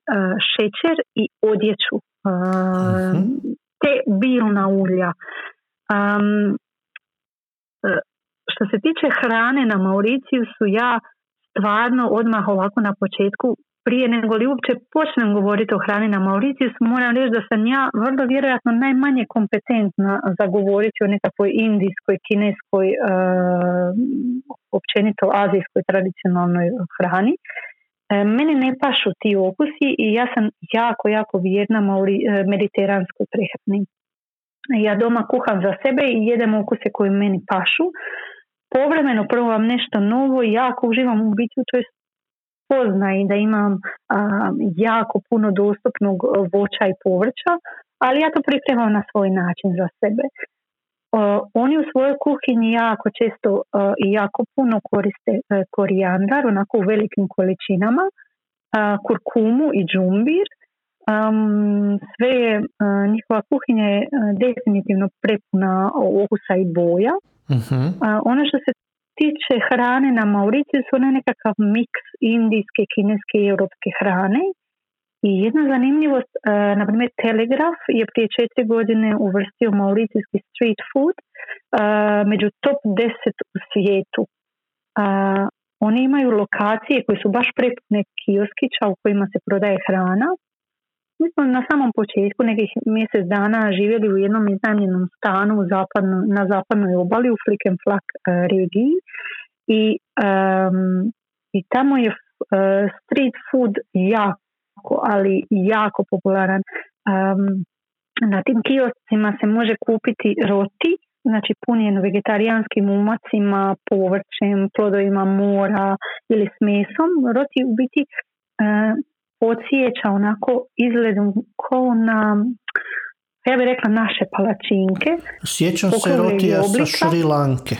šećer i odjeću, uh te bilna ulja. što se tiče hrane na Mauriciusu, ja stvarno odmah ovako na početku prije nego li uopće počnem govoriti o hrani na Mauriciusu, moram reći da sam ja vrlo vjerojatno najmanje kompetentna za govoriti o nekakvoj indijskoj, kineskoj, uh, općenito azijskoj tradicionalnoj hrani. E, mene ne pašu ti okusi i ja sam jako, jako vjerna e, mediteranskoj prehrani. Ja doma kuham za sebe i jedem okuse koji meni pašu. Povremeno probam nešto novo i jako uživam u biti u toj pozna i da imam jako puno dostupnog voća i povrća, ali ja to pripremam na svoj način za sebe. Oni u svojoj kuhinji jako često i jako puno koriste e, korijandar, onako u velikim količinama, kurkumu i džumbir. sve je, njihova kuhinja je definitivno prepuna okusa i boja. uh ono što se tiče hrane na Mauriciju su one nekakav miks indijske, kineske i europske hrane. I jedna zanimljivost, uh, na primjer Telegraf je prije četiri godine uvrstio mauricijski street food uh, među top 10 u svijetu. Uh, oni imaju lokacije koje su baš prepune kioskića u kojima se prodaje hrana mi smo na samom početku nekih mjesec dana živjeli u jednom iznajmljenom stanu u zapadno, na zapadnoj obali u Flickenflak uh, regiji i, um, i tamo je street food jako, jako, ali jako popularan. na tim kioscima se može kupiti roti, znači punjen vegetarijanskim umacima, povrćem, plodovima mora ili s mesom. Roti u biti uh, podsjeća onako izgledom kao na ja bih rekla naše palačinke.
Sjećam se rotija sa Šrilanke.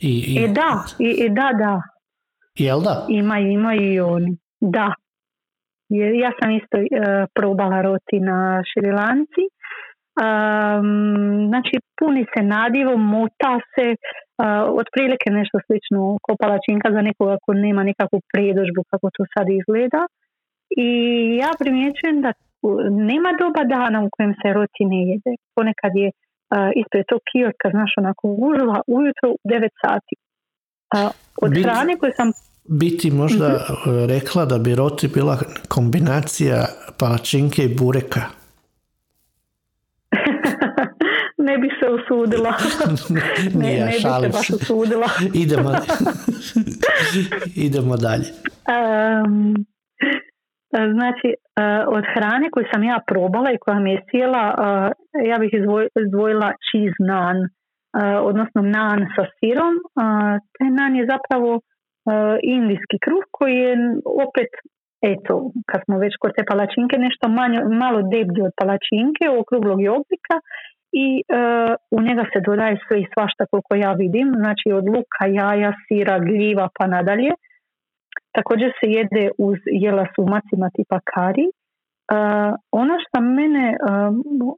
I, i... E da, i, da, da.
Jel da?
Ima, ima i oni. Da. Ja sam isto uh, probala roti na Šrilanci. Um, znači puni se nadivom, mota se, uh, otprilike nešto slično ko palačinka za nekoga ko nema nekakvu predožbu kako to sad izgleda. I ja primjećujem da nema doba dana u kojem se roti ne jede. Ponekad je uh, ispred tog kioska, znaš, onako užila ujutro u 9 sati. Uh, od biti, hrane koje sam...
Biti možda mm rekla da bi roti bila kombinacija palačinke i bureka.
ne bi se usudila. ne, ne bi se baš usudila.
idemo, idemo dalje.
Um, Znači, e, od hrane koju sam ja probala i koja mi je sjela, e, ja bih izdvojila cheese nan, e, odnosno nan sa sirom. Taj nan je zapravo indijski kruh koji je opet, eto, kad smo već kod te palačinke, nešto manje, malo deblji od palačinke, okruglog je oblika i u njega se dodaje sve i svašta koliko ja vidim, znači od luka, jaja, sira, gljiva pa nadalje. Također se jede uz jela s umacima tipa kari. Uh, ono što mene uh,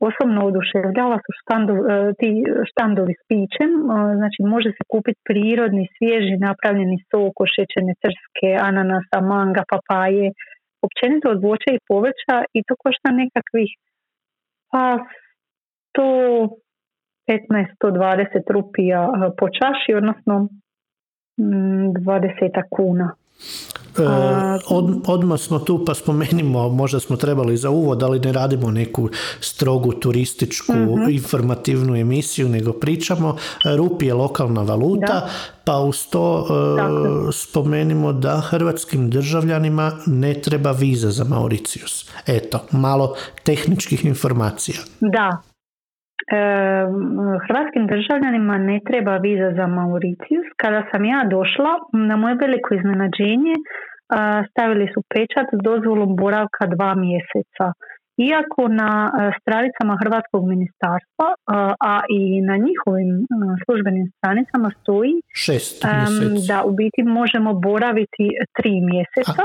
osobno oduševljava su štandu, uh, ti štandovi s pićem, znači može se kupiti prirodni, svježi, napravljeni sok, šećerne trske, ananasa, manga, papaje, općenito od voća i povrća i to košta nekakvih pa 115-120 rupija po čaši, odnosno 20 mm, kuna.
E, od, odmah smo tu pa spomenimo, možda smo trebali za uvod, ali ne radimo neku strogu turističku mhm. informativnu emisiju, nego pričamo. Rupi je lokalna valuta, pa uz to e, spomenimo da hrvatskim državljanima ne treba viza za Mauricius. Eto, malo tehničkih informacija.
Da, hrvatskim državljanima ne treba viza za Mauricius. Kada sam ja došla, na moje veliko iznenađenje, stavili su pečat s dozvolom boravka dva mjeseca. Iako na stranicama Hrvatskog ministarstva, a i na njihovim službenim stranicama stoji
Šest
da u biti možemo boraviti tri mjeseca.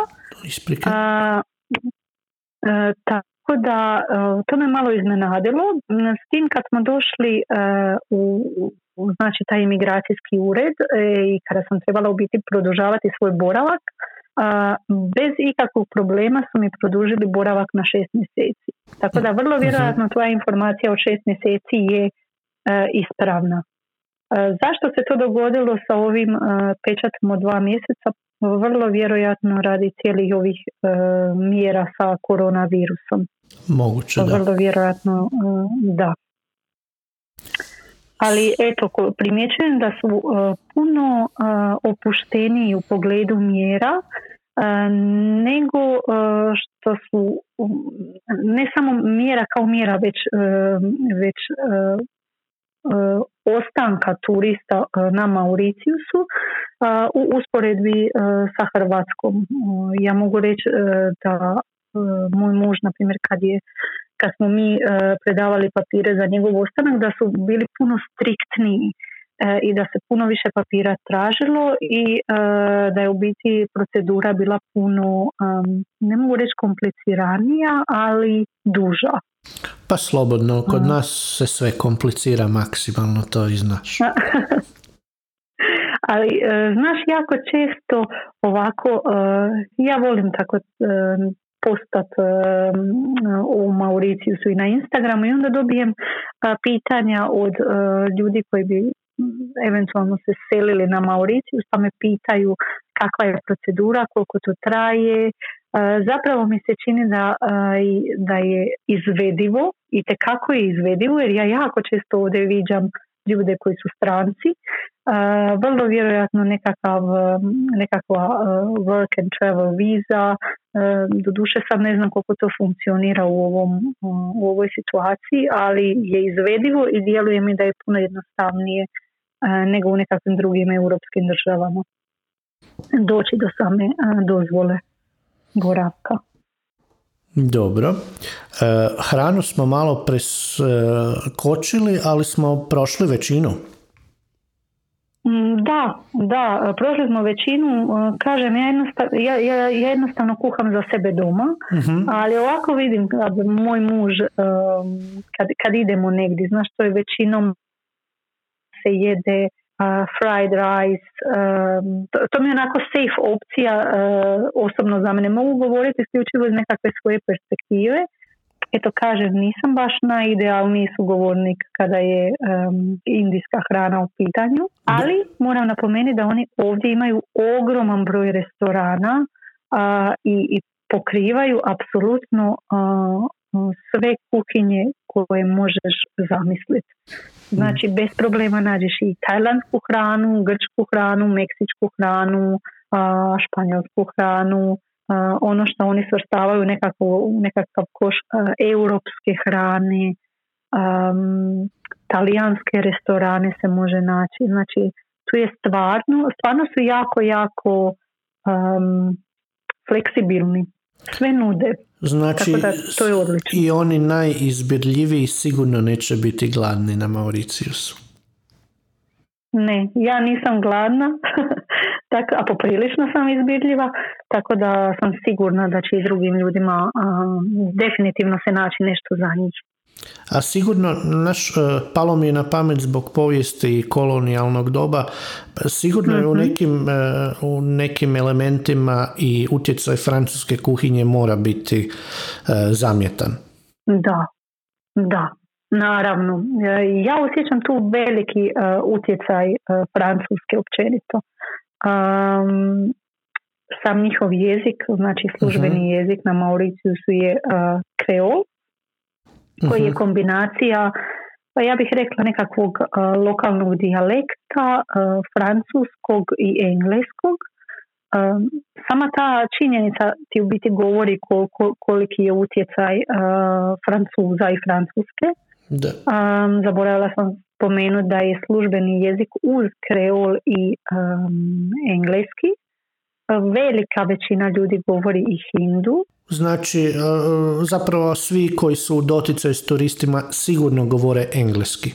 A,
tako da e, to me malo iznenadilo. S tim kad smo došli e, u, znači taj imigracijski ured e, i kada sam trebala u biti produžavati svoj boravak, bez ikakvog problema su mi produžili boravak na šest mjeseci. Tako da vrlo mhm. vjerojatno tvoja informacija od šest mjeseci je ispravna. Zašto se to dogodilo sa ovim pečatom od dva mjeseca? Vrlo vjerojatno radi cijelih ovih e, mjera sa koronavirusom.
Moguće, da.
Vrlo vjerojatno e, da. Ali eto, primjećujem da su e, puno opušteniji u pogledu mjera nego što su ne samo mjera kao mjera već, već ostanka turista e, na Mauriciusu e, u usporedbi e, sa Hrvatskom. Ja mogu reći da moj muž, na primjer, kad je kad smo mi predavali papire za njegov ostanak, da su bili puno striktniji i da se puno više papira tražilo i da je u biti procedura bila puno, ne mogu reći kompliciranija, ali duža.
Pa slobodno, kod nas se sve komplicira maksimalno, to i znaš.
Ali, e, znaš, jako često ovako, e, ja volim tako e, postat u Mauriciusu i na Instagramu i onda dobijem pitanja od ljudi koji bi eventualno se selili na Mauricius pa me pitaju kakva je procedura, koliko to traje, zapravo mi se čini da, da je izvedivo i te kako je izvedivo jer ja jako često ovdje viđam ljude koji su stranci. Vrlo vjerojatno nekakav, nekakva work and travel viza, do duše sad ne znam koliko to funkcionira u, ovom, u ovoj situaciji, ali je izvedivo i djeluje mi da je puno jednostavnije nego u nekakvim drugim europskim državama doći do same dozvole boravka.
Dobro. E, hranu smo malo preskočili, ali smo prošli većinu.
Mm, da, da, prošli smo većinu, e, kažem, ja jednostavno, ja, ja, jednostavno kuham za sebe doma, uh ali ovako vidim kad moj muž, e, kad, kad idemo negdje, znaš, to je većinom se jede fried rice, to, to mi je onako safe opcija osobno za mene. Mogu govoriti isključivo iz nekakve svoje perspektive. Eto kažem, nisam baš najidealniji sugovornik kada je indijska hrana u pitanju, ali moram napomenuti da oni ovdje imaju ogroman broj restorana i, i pokrivaju apsolutno sve kuhinje koje možeš zamisliti. Znači, bez problema nađeš i tajlandsku hranu, grčku hranu, meksičku hranu, španjolsku hranu, ono što oni svrstavaju nekako, nekakav koš europske hrane, talijanske restorane se može naći. Znači, tu je stvarno, stvarno su jako, jako fleksibilni. Sve nude.
Znači,
to je odlično.
i oni najizbirljiviji sigurno neće biti gladni na Mauriciusu.
Ne, ja nisam gladna, tak, a poprilično sam izbirljiva, tako da sam sigurna da će i drugim ljudima definitivno se naći nešto za njih.
A sigurno, naš, e, palo mi je na pamet zbog povijesti kolonijalnog doba, sigurno je u mhm. nekim, e, u nekim elementima i utjecaj francuske kuhinje mora biti e, zamjetan.
Da, da, naravno. Ja osjećam tu veliki utjecaj francuske općenito. Um, sam njihov jezik, znači službeni uh jezik na Mauriciusu je kreol, koji je mhm. kombinacija pa ja bih rekla nekakvog uh, lokalnog dijalekta, uh, francuskog i engleskog. Um, sama ta činjenica ti u biti govori koliki je utjecaj uh, francuza i francuske. Da. Um, zaboravila sam spomenuti da je službeni jezik uz kreol i um, engleski. Velika većina ljudi govori i hindu.
Znači, e, zapravo svi koji su u doticaju s turistima sigurno govore engleski.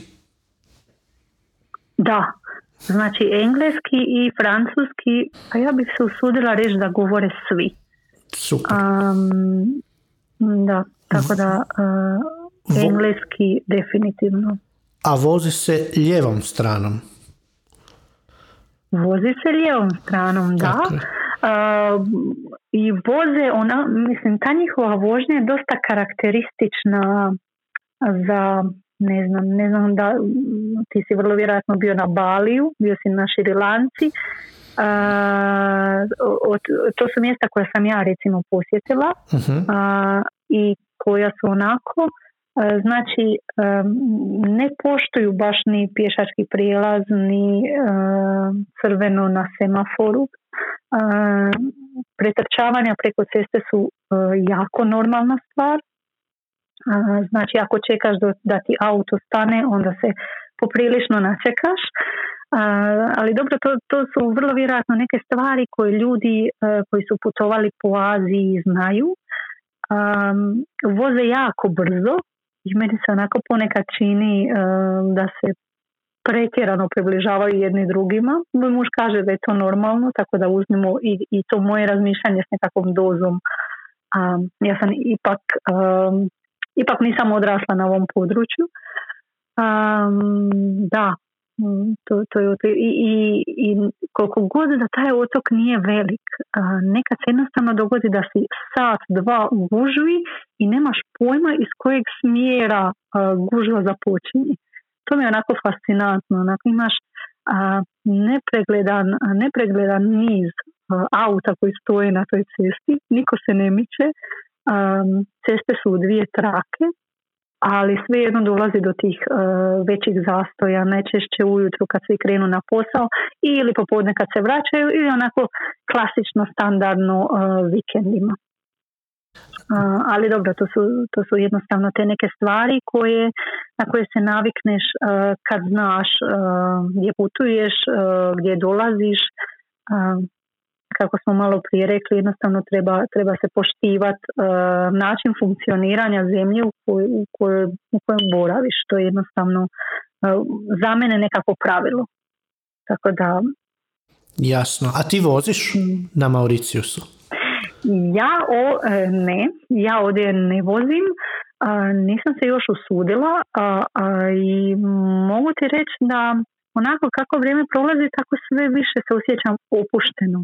Da, znači engleski i francuski, a ja bih se usudila reći da govore svi.
Super.
da, tako da uh, engleski definitivno.
A vozi se lijevom stranom?
Vozi se lijevom stranom, da. I voze ona, mislim, ta njihova vožnja je dosta karakteristična za ne znam, ne znam da ti si vrlo vjerojatno bio na Baliju, bio si na Širilanci. Uh, to su mjesta koja sam ja recimo posjetila uh i koja su onako znači ne poštuju baš ni pješački prijelaz ni crveno na semaforu pretrčavanja preko ceste su e, jako normalna stvar. Znači ako čekaš da ti auto stane, onda se poprilično načekaš. Ali dobro, to, to su vrlo vjerojatno neke stvari koje ljudi e, koji su putovali po Aziji znaju. Voze jako brzo i meni se onako ponekad čini e, da se pretjerano približavaju jedni drugima. Moj muž kaže da je to normalno, tako da uzmemo i, i to moje razmišljanje s nekakvom dozom. Um, ja sam ipak, um, ipak nisam odrasla na ovom području. Um, da, to, to je I, i, i koliko god da taj otok nije velik, nekad se jednostavno dogodi da si sat, dva u gužvi i nemaš pojma iz kojeg smjera gužva započinje to mi je onako fascinantno. Onako imaš nepregledan, nepregledan niz auta koji stoje na toj cesti, niko se ne miče, ceste su u dvije trake ali svejedno dolazi do tih uh, većih zastoja, najčešće ujutru kad svi krenu na posao ili popodne kad se vraćaju ili onako klasično standardno uh, vikendima. Uh, ali dobro, to su, to su jednostavno te neke stvari koje, na koje se navikneš kad znaš gdje putuješ, gdje dolaziš, kako smo malo prije rekli, jednostavno treba, treba se poštivati uh, način funkcioniranja zemlje u, koj, u, kojoj, u kojem boraviš. To je jednostavno uh, za mene nekako pravilo. Tako da...
Jasno. A ti voziš mm. na Mauriciusu?
Ja o, e, ne, ja ovdje ne vozim, nisam se još usudila i mogu ti reći da onako kako vrijeme prolazi tako sve više se osjećam opušteno.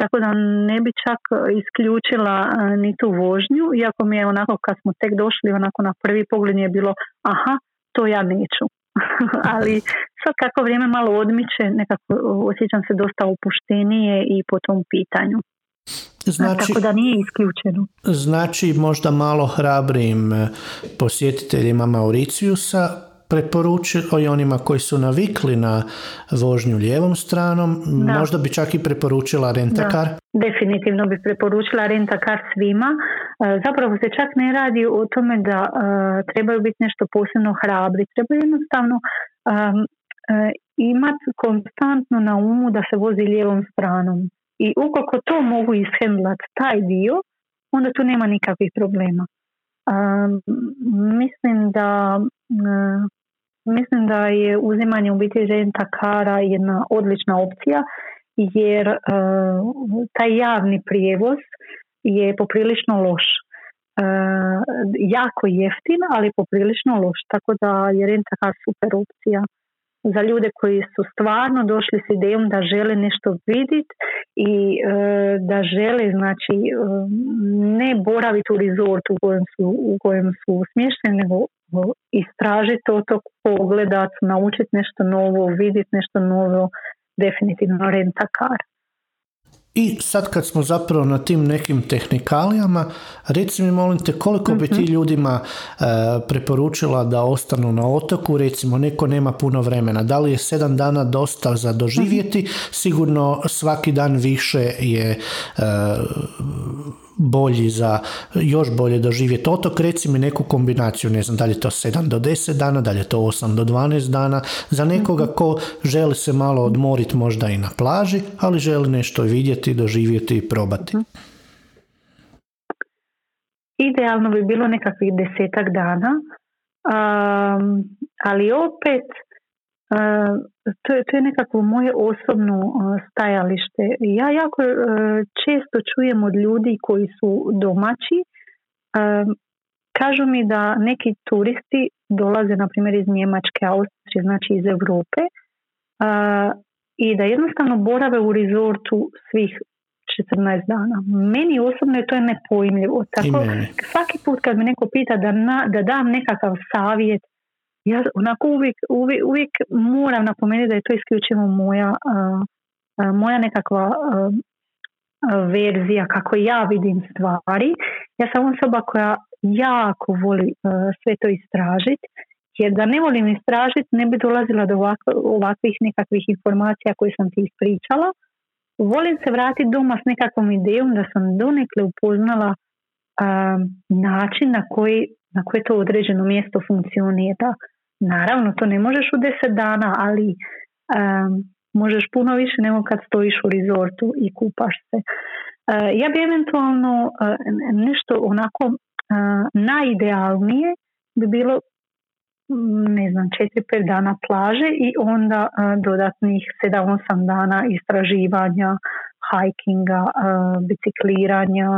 Tako da ne bi čak isključila ni tu vožnju, iako mi je onako kad smo tek došli, onako na prvi pogled je bilo aha, to ja neću. Ali sad kako vrijeme malo odmiče, nekako osjećam se dosta opuštenije i po tom pitanju. Znači, Tako da nije isključeno.
Znači možda malo hrabrim e, posjetiteljima Mauriciusa preporučili onima koji su navikli na vožnju lijevom stranom, možda bi čak i preporučila rentakar?
Definitivno bi preporučila rentakar svima. E, zapravo se čak ne radi o tome da uh, trebaju biti nešto posebno hrabri, trebaju jednostavno um, imati konstantno na umu da se vozi lijevom stranom. I ukoliko to mogu ishendlati taj dio, onda tu nema nikakvih problema. mislim da Mislim da je uzimanje u biti renta kara jedna odlična opcija jer uh, taj javni prijevoz je poprilično loš. Uh, jako jeftin, ali poprilično loš, tako da je renta kar super opcija za ljude koji su stvarno došli s idejom da žele nešto vidjeti i e, da žele znači ne boraviti u resortu u kojem su, u kojem su smješteni nego istražiti otok, pogledat, naučiti nešto novo, vidjeti nešto novo, definitivno renta kar.
I sad kad smo zapravo na tim nekim tehnikalijama, reci mi molim te koliko bi ti mhm. ljudima e, preporučila da ostanu na otoku, recimo neko nema puno vremena, da li je sedam dana dosta za doživjeti, mhm. sigurno svaki dan više je e, bolji za još bolje doživjeti otok, reci mi neku kombinaciju, ne znam da li je to 7 do 10 dana, da li je to 8 do 12 dana, za nekoga ko želi se malo odmoriti možda i na plaži, ali želi nešto vidjeti, doživjeti i probati. Mhm.
Idealno bi bilo nekakvih desetak dana, um, ali opet to je, to je nekako moje osobno stajalište. Ja jako e, često čujem od ljudi koji su domaći, kažu mi da neki turisti dolaze na primjer iz Njemačke, Austrije, znači iz Europe i da jednostavno borave u rezortu svih 14 dana. Meni osobno je to nepojmljivo. Tako, svaki put kad me neko pita da, da dam nekakav savjet ja onako uvijek, uvijek, uvijek moram napomenuti da je to isključivo moja, moja nekakva verzija kako ja vidim stvari. Ja sam osoba koja jako voli sve to istražiti jer da ne volim istražiti ne bi dolazila do ovakvih nekakvih informacija koje sam ti ispričala. Volim se vratiti doma s nekakvom idejom da sam donekle upoznala način na koji, na koje to određeno mjesto funkcionira. Naravno, to ne možeš u deset dana, ali um, možeš puno više nego kad stojiš u rezortu i kupaš se. Uh, ja bi eventualno uh, nešto onako uh, najidealnije bi bilo ne znam, četiri, pet dana plaže i onda dodatnih sedam, osam dana istraživanja, hikinga, bicikliranja,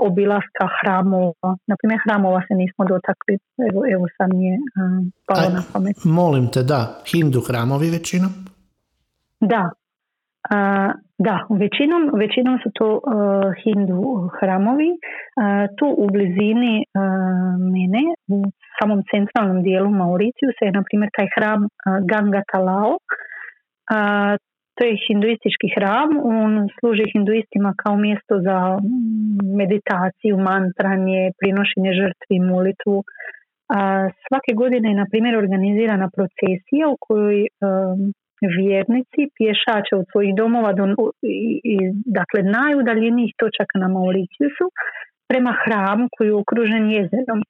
obilaska hramova. Naprimjer, hramova se nismo dotakli, evo, evo sam je palo na pamet.
Molim te, da, hindu hramovi većinom?
Da, da, većinom, većinom su to hindu hramovi. tu u blizini mene, u samom centralnom dijelu Mauriciju se je, na primjer, taj hram Ganga Talao to je hinduistički hram, on služi hinduistima kao mjesto za meditaciju, mantranje, prinošenje žrtvi, molitvu. svake godine je, na primjer, organizirana procesija u kojoj vjernici pješače od svojih domova do, i, dakle najudaljenijih točaka na Mauriciusu prema hramu koji je okružen jezerom.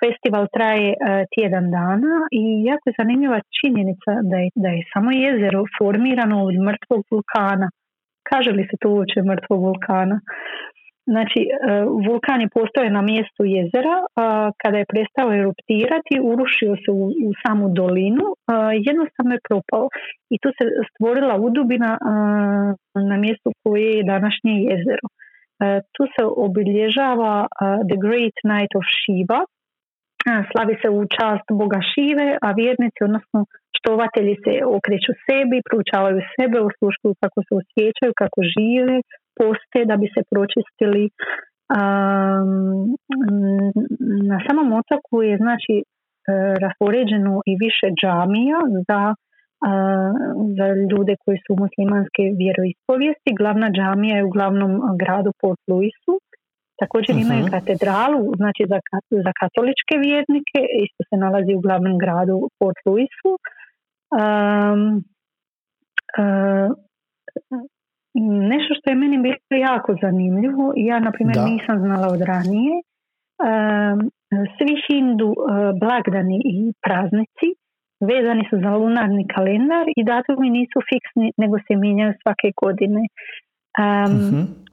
Festival traje tjedan dana i jako je zanimljiva činjenica da je, da je samo jezero formirano od mrtvog vulkana. Kaže li se to uoče mrtvog vulkana? Znači, e, vulkan je postoje na mjestu jezera, kada je prestao eruptirati, urušio se u, u samu dolinu, jednostavno je propao. I tu se stvorila udubina na mjestu koje je današnje jezero. E, tu se obilježava The Great Night of Shiva, slavi se u čast Boga Šive, a vjernici, odnosno štovatelji se okreću sebi, proučavaju sebe, osluškuju kako se osjećaju, kako žive, poste da bi se pročistili. na samom otoku je znači e, raspoređeno i više džamija za, za ljude koji su muslimanske vjeroispovijesti. Glavna džamija je u glavnom gradu Port Louisu. Također imaju mhm. katedralu, znači za, za katoličke vjernike, isto se nalazi u glavnom gradu Port Louisu. Um, Nešto što je meni bilo jako zanimljivo, ja na primjer nisam znala od ranije, svi hindu blagdani i praznici vezani su za lunarni kalendar i datumi nisu fiksni nego se mijenjaju svake godine. Mhm.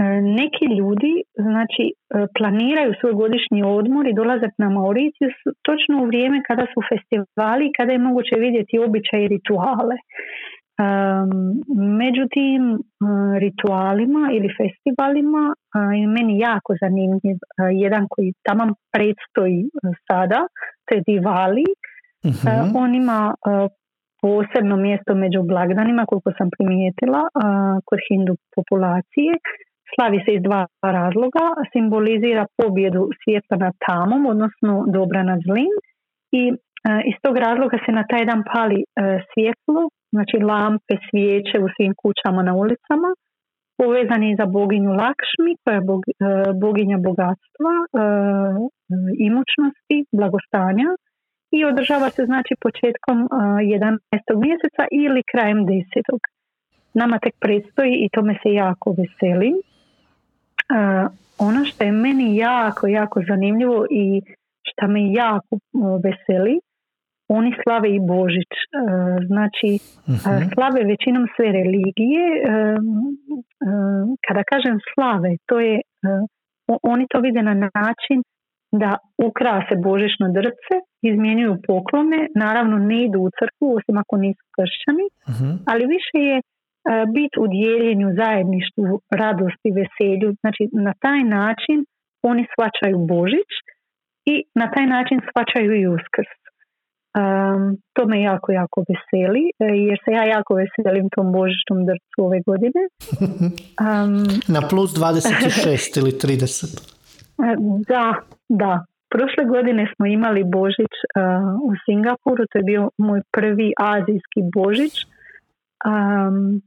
E, neki ljudi znači e, planiraju svoj godišnji odmor i dolazak na Mauritius točno u vrijeme kada su festivali i kada je moguće vidjeti običaje i rituale. Među tim e, ritualima ili festivalima je meni jako zanimljiv jedan koji tamo predstoji sada, to je Divali. Uh On ima posebno mjesto među blagdanima, koliko sam primijetila, kod hindu populacije. Slavi se iz dva razloga, simbolizira pobjedu svijeta nad tamom, odnosno dobra nad zlim. I iz tog razloga se na taj dan pali svjetlo znači lampe, svijeće u svim kućama na ulicama, povezani za boginju Lakšmi, koja je bog, e, boginja bogatstva, e, imućnosti, blagostanja i održava se znači početkom 11. E, mjeseca ili krajem 10. Nama tek predstoji i tome se jako veselim. Ono što je meni jako, jako zanimljivo i što me jako veseli oni slave i Božić. Znači, uh slave većinom sve religije. Kada kažem slave, to je, oni to vide na način da ukrase božićno drce, izmjenjuju poklone, naravno ne idu u crkvu, osim ako nisu kršćani, mhm. ali više je bit u dijeljenju, zajedništvu, radosti, veselju. Znači, na taj način oni svačaju Božić i na taj način svačaju i Uskrs. Um, to me jako, jako veseli, e, jer se ja jako veselim tom božičnom drcu ove godine.
Um, Na plus 26 ili 30?
E, da, da. Prošle godine smo imali Božić uh, u Singapuru, to je bio moj prvi azijski Božić. Um,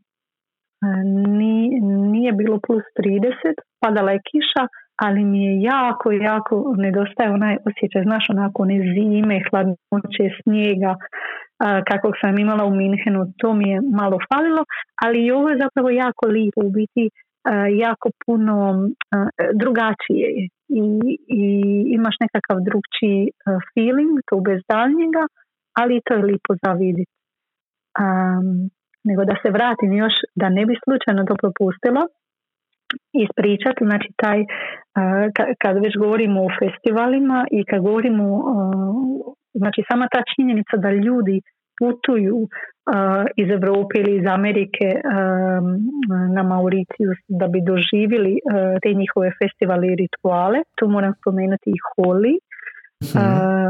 nije, nije bilo plus 30, padala je kiša, ali mi je jako, jako nedostaje onaj osjećaj, znaš, onako one zime, hladnoće, snijega, kakvog sam imala u Minhenu, to mi je malo falilo, ali i ovo je zapravo jako lijepo, u biti jako puno drugačije I, i imaš nekakav drugčiji feeling, to bez daljnjega, ali to je lijepo za vidjeti. Um, nego da se vratim još, da ne bi slučajno to propustila, ispričati, znači taj, kad već govorimo o festivalima i kad govorimo, znači sama ta činjenica da ljudi putuju iz Europe ili iz Amerike na Mauritius da bi doživjeli te njihove festivale i rituale. Tu moram spomenuti i Holi. mm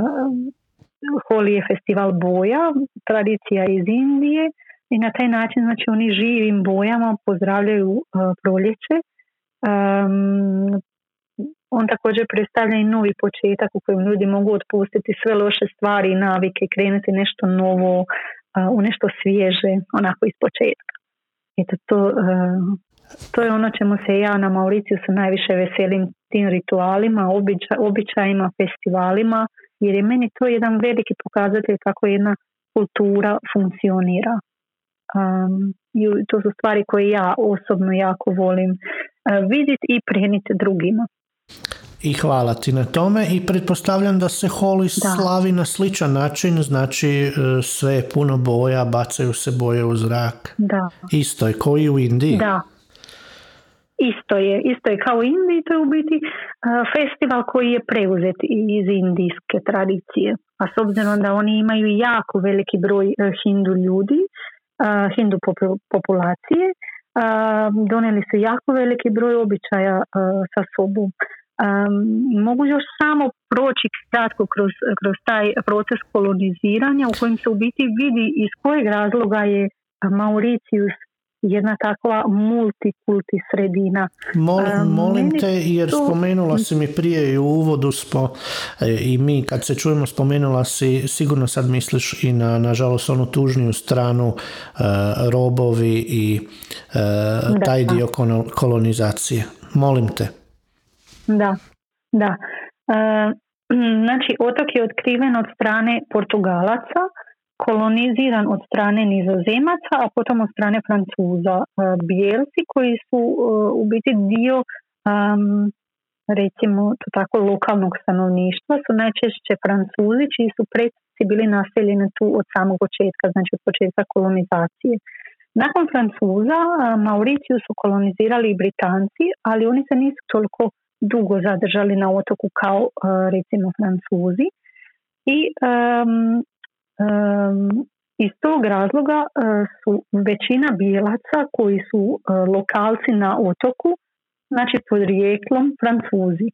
Holi je festival boja, tradicija iz Indije i na taj način znači oni živim bojama pozdravljaju uh, proljeće. Um, on također predstavlja i novi početak u kojem ljudi mogu otpustiti sve loše stvari i navike, krenuti nešto novo, u nešto svježe, onako iz početka. Eto to, to je ono čemu se ja na Mauriciju se najviše veselim tim ritualima, običajima, festivalima, jer je meni to jedan veliki pokazatelj kako jedna kultura funkcionira. Um, i to su stvari koje ja osobno jako volim uh, vidjeti i preniti drugima.
I hvala ti na tome i pretpostavljam da se holi slavi na sličan način, znači e, sve je puno boja, bacaju se boje u zrak.
Da.
Isto je koji u Indiji.
Da. Isto je, isto je kao u Indiji, to je u biti uh, festival koji je preuzet iz indijske tradicije. A s obzirom da oni imaju jako veliki broj uh, hindu ljudi, hindu populacije, donijeli su jako veliki broj običaja sa sobom. Um, mogu još samo proći kratko kroz, kroz taj proces koloniziranja u kojem se u biti vidi iz kojeg razloga je Mauricius jedna takva multikulti sredina.
molim te, jer spomenula si mi prije i u uvodu smo, e, i mi kad se čujemo spomenula si, sigurno sad misliš i na nažalost onu tužniju stranu e, robovi i e, taj dio kolonizacije. Molim te.
Da, da. znači, otok je otkriven od strane Portugalaca, koloniziran od strane nizozemaca, a potom od strane francuza. E, bijelci koji su e, u biti dio recimo to tako lokalnog stanovništva su najčešće francuzi čiji su predstavci bili naseljeni tu od samog početka, znači od početka kolonizacije. Nakon Francuza e, Mauriciju su kolonizirali i Britanci, ali oni se nisu toliko dugo zadržali na otoku kao recimo Francuzi i iz tog razloga e, su većina bijelaca koji su e, lokalci na otoku, znači podrijeklom Francuzi. E,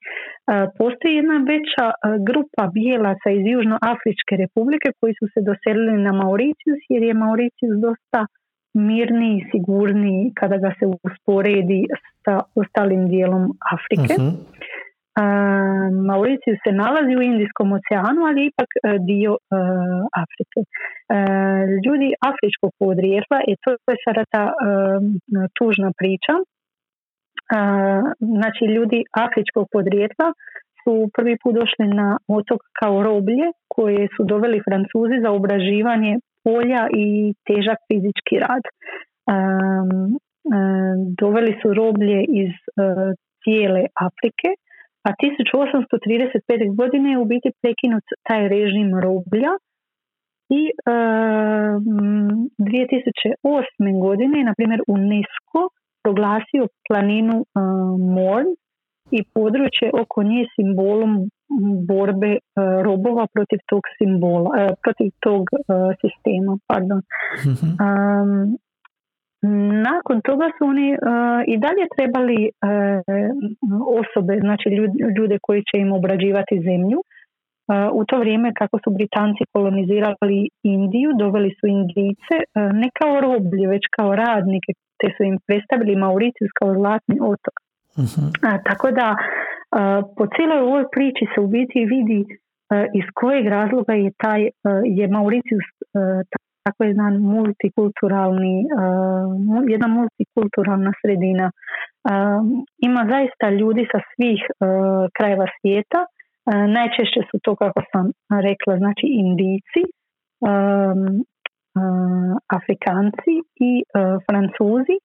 postoji jedna veća grupa bijelaca iz Južnoafričke republike koji su se doselili na Mauricius jer je Mauricius dosta mirniji i sigurniji kada ga se usporedi sa ostalim dijelom Afrike. uh Mauriciju se nalazi u Indijskom oceanu, ali ipak e, dio e, Afrike. E, ljudi afričkog podrijetla, i to je sada ta tužna priča, znači ljudi afričkog podrijetla su prvi put došli na otok kao roblje koje su doveli Francuzi za obraživanje polja i težak fizički rad. Doveli su roblje iz cijele Afrike a 1835. godine je u biti prekinut taj režim roblja i e, 2008. godine je na primjer UNESCO proglasio planinu e, Morn i područje oko nje simbolom borbe e, robova protiv tog simbola, e, protiv tog e, sistema, pardon. Mm-hmm. Nakon toga su oni uh, i dalje trebali uh, osobe, znači ljude koji će im obrađivati zemlju. Uh, u to vrijeme kako su Britanci kolonizirali Indiju, doveli su Indijce ne kao roblje, već kao radnike, te su im predstavili Mauricius kao zlatni otok. uh tako da po cijeloj ovoj priči se u biti vidi iz kojeg razloga je taj je Mauricius tako jedan multikulturalni, jedna multikulturalna sredina. Ima zaista ljudi sa svih krajeva svijeta. Najčešće su to, kako sam rekla, znači Indijci, um, Afrikanci i Francuzi.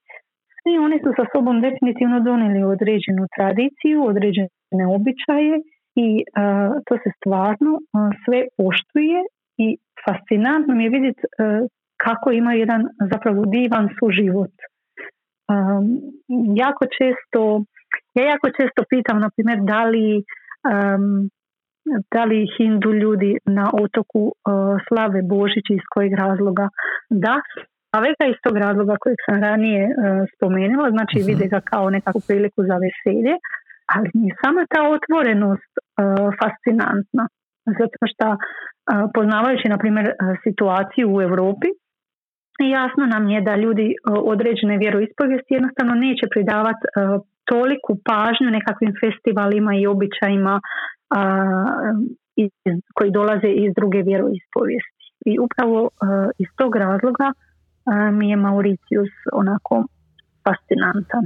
I oni su sa sobom definitivno donijeli određenu tradiciju, određene običaje i to se stvarno sve poštuje i fascinantno mi je vidjeti e, kako ima jedan zapravo divan suživot. Um, jako često, ja jako često pitam, na primjer, da li, um, da li hindu ljudi na otoku uh, slave Božić iz kojeg razloga? Da, a vega iz tog razloga kojeg sam ranije uh, spomenula, znači uh vide ga kao nekakvu priliku za veselje, ali mi sama ta otvorenost uh, fascinantna. Zato što poznavajući na primjer situaciju u Europi jasno nam je da ljudi određene vjeroispovijesti jednostavno neće pridavati toliku pažnju nekakvim festivalima i običajima koji dolaze iz druge vjeroispovijesti. I upravo iz tog razloga mi je Mauricius onako fascinantan.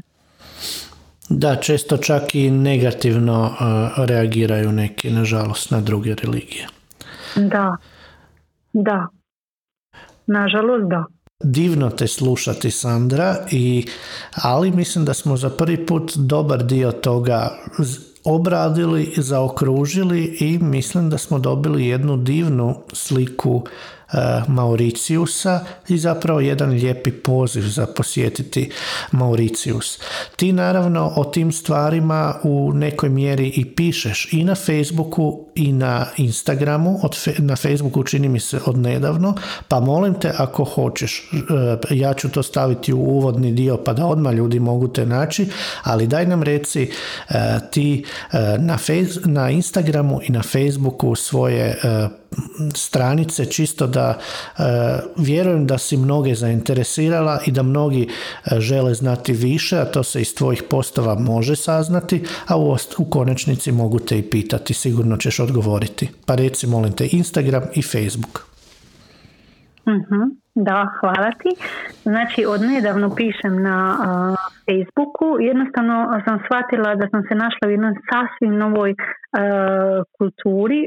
Da, često čak i negativno uh, reagiraju neki, nažalost, na druge religije.
Da, da. Nažalost, da.
Divno te slušati, Sandra, i, ali mislim da smo za prvi put dobar dio toga obradili, zaokružili i mislim da smo dobili jednu divnu sliku Mauriciusa i zapravo jedan lijepi poziv za posjetiti Mauricius. Ti naravno o tim stvarima u nekoj mjeri i pišeš i na Facebooku i na Instagramu, od na Facebooku čini mi se od nedavno, pa molim te ako hoćeš, e, ja ću to staviti u uvodni dio pa da odmah ljudi mogu te naći, ali daj nam reci e, ti na, na Instagramu i na Facebooku svoje stranice čisto da e, vjerujem da si mnoge zainteresirala i da mnogi e, žele znati više, a to se iz tvojih postova može saznati, a u, u konačnici mogu te i pitati, sigurno ćeš odgovoriti. Pa reci molim te Instagram i Facebook.
uh da, hvala ti. Znači, od nedavno pišem na uh, Facebooku. Jednostavno sam shvatila da sam se našla u jednoj sasvim novoj kulturi,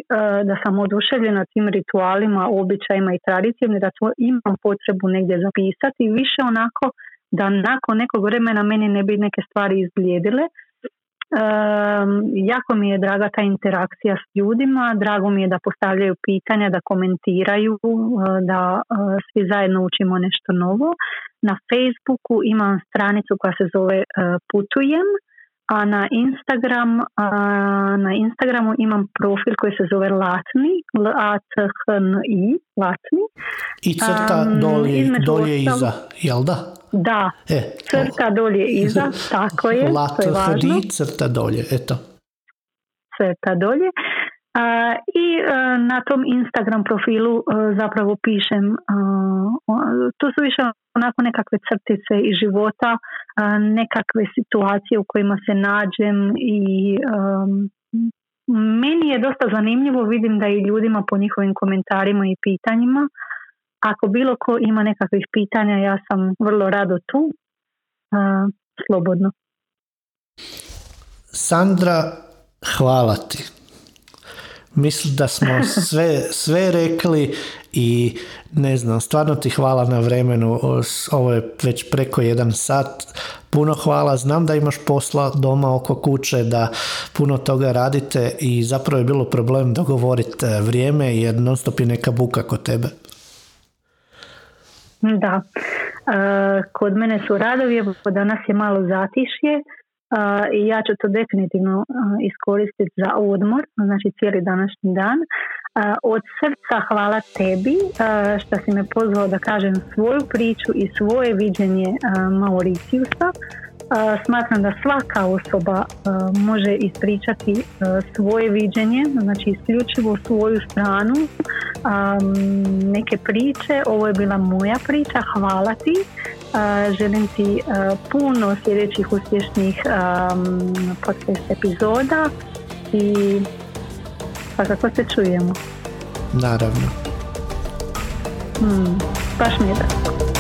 da sam oduševljena tim ritualima, običajima i tradicijama, da to imam potrebu negdje zapisati. Više onako da nakon nekog vremena meni ne bi neke stvari izblijedile jako mi je draga ta interakcija s ljudima, drago mi je da postavljaju pitanja, da komentiraju, eh, da eh, svi zajedno učimo nešto novo. Na Facebooku imam stranicu koja se zove eh, Putujem, a na Instagram na Instagramu imam profil koji se zove Latni, l a t h n i Latni.
I crta dolje, dolje iza, jel da?
Da, e, crta dolje iza, tako je,
to je važno. crta dolje, eto.
Crta dolje. I e, na tom Instagram profilu e, zapravo pišem, to su više onako nekakve crtice iz života, nekakve situacije u kojima se nađem i meni je dosta zanimljivo, vidim da i ljudima po njihovim komentarima i pitanjima, ako bilo ko ima nekakvih pitanja, ja sam vrlo rado tu, slobodno.
Sandra, hvala ti. Mislim da smo sve, sve rekli i ne znam, stvarno ti hvala na vremenu. Ovo je već preko jedan sat. Puno hvala. Znam da imaš posla doma oko kuće, da puno toga radite i zapravo je bilo problem dogovoriti e, vrijeme jer non stop je neka buka kod tebe.
Da. E, kod mene su radovi, danas je malo zatišje i ja ću to definitivno iskoristiti za odmor, znači cijeli današnji dan. Od srca hvala tebi što si me pozvao da kažem svoju priču i svoje viđenje Mauriciusa smatram da svaka osoba može ispričati svoje viđenje, znači isključivo svoju stranu, neke priče. Ovo je bila moja priča, hvala ti. Želim ti puno sljedećih uspješnih podcast epizoda i pa kako se čujemo.
Naravno.
Hmm, baš mi je tako.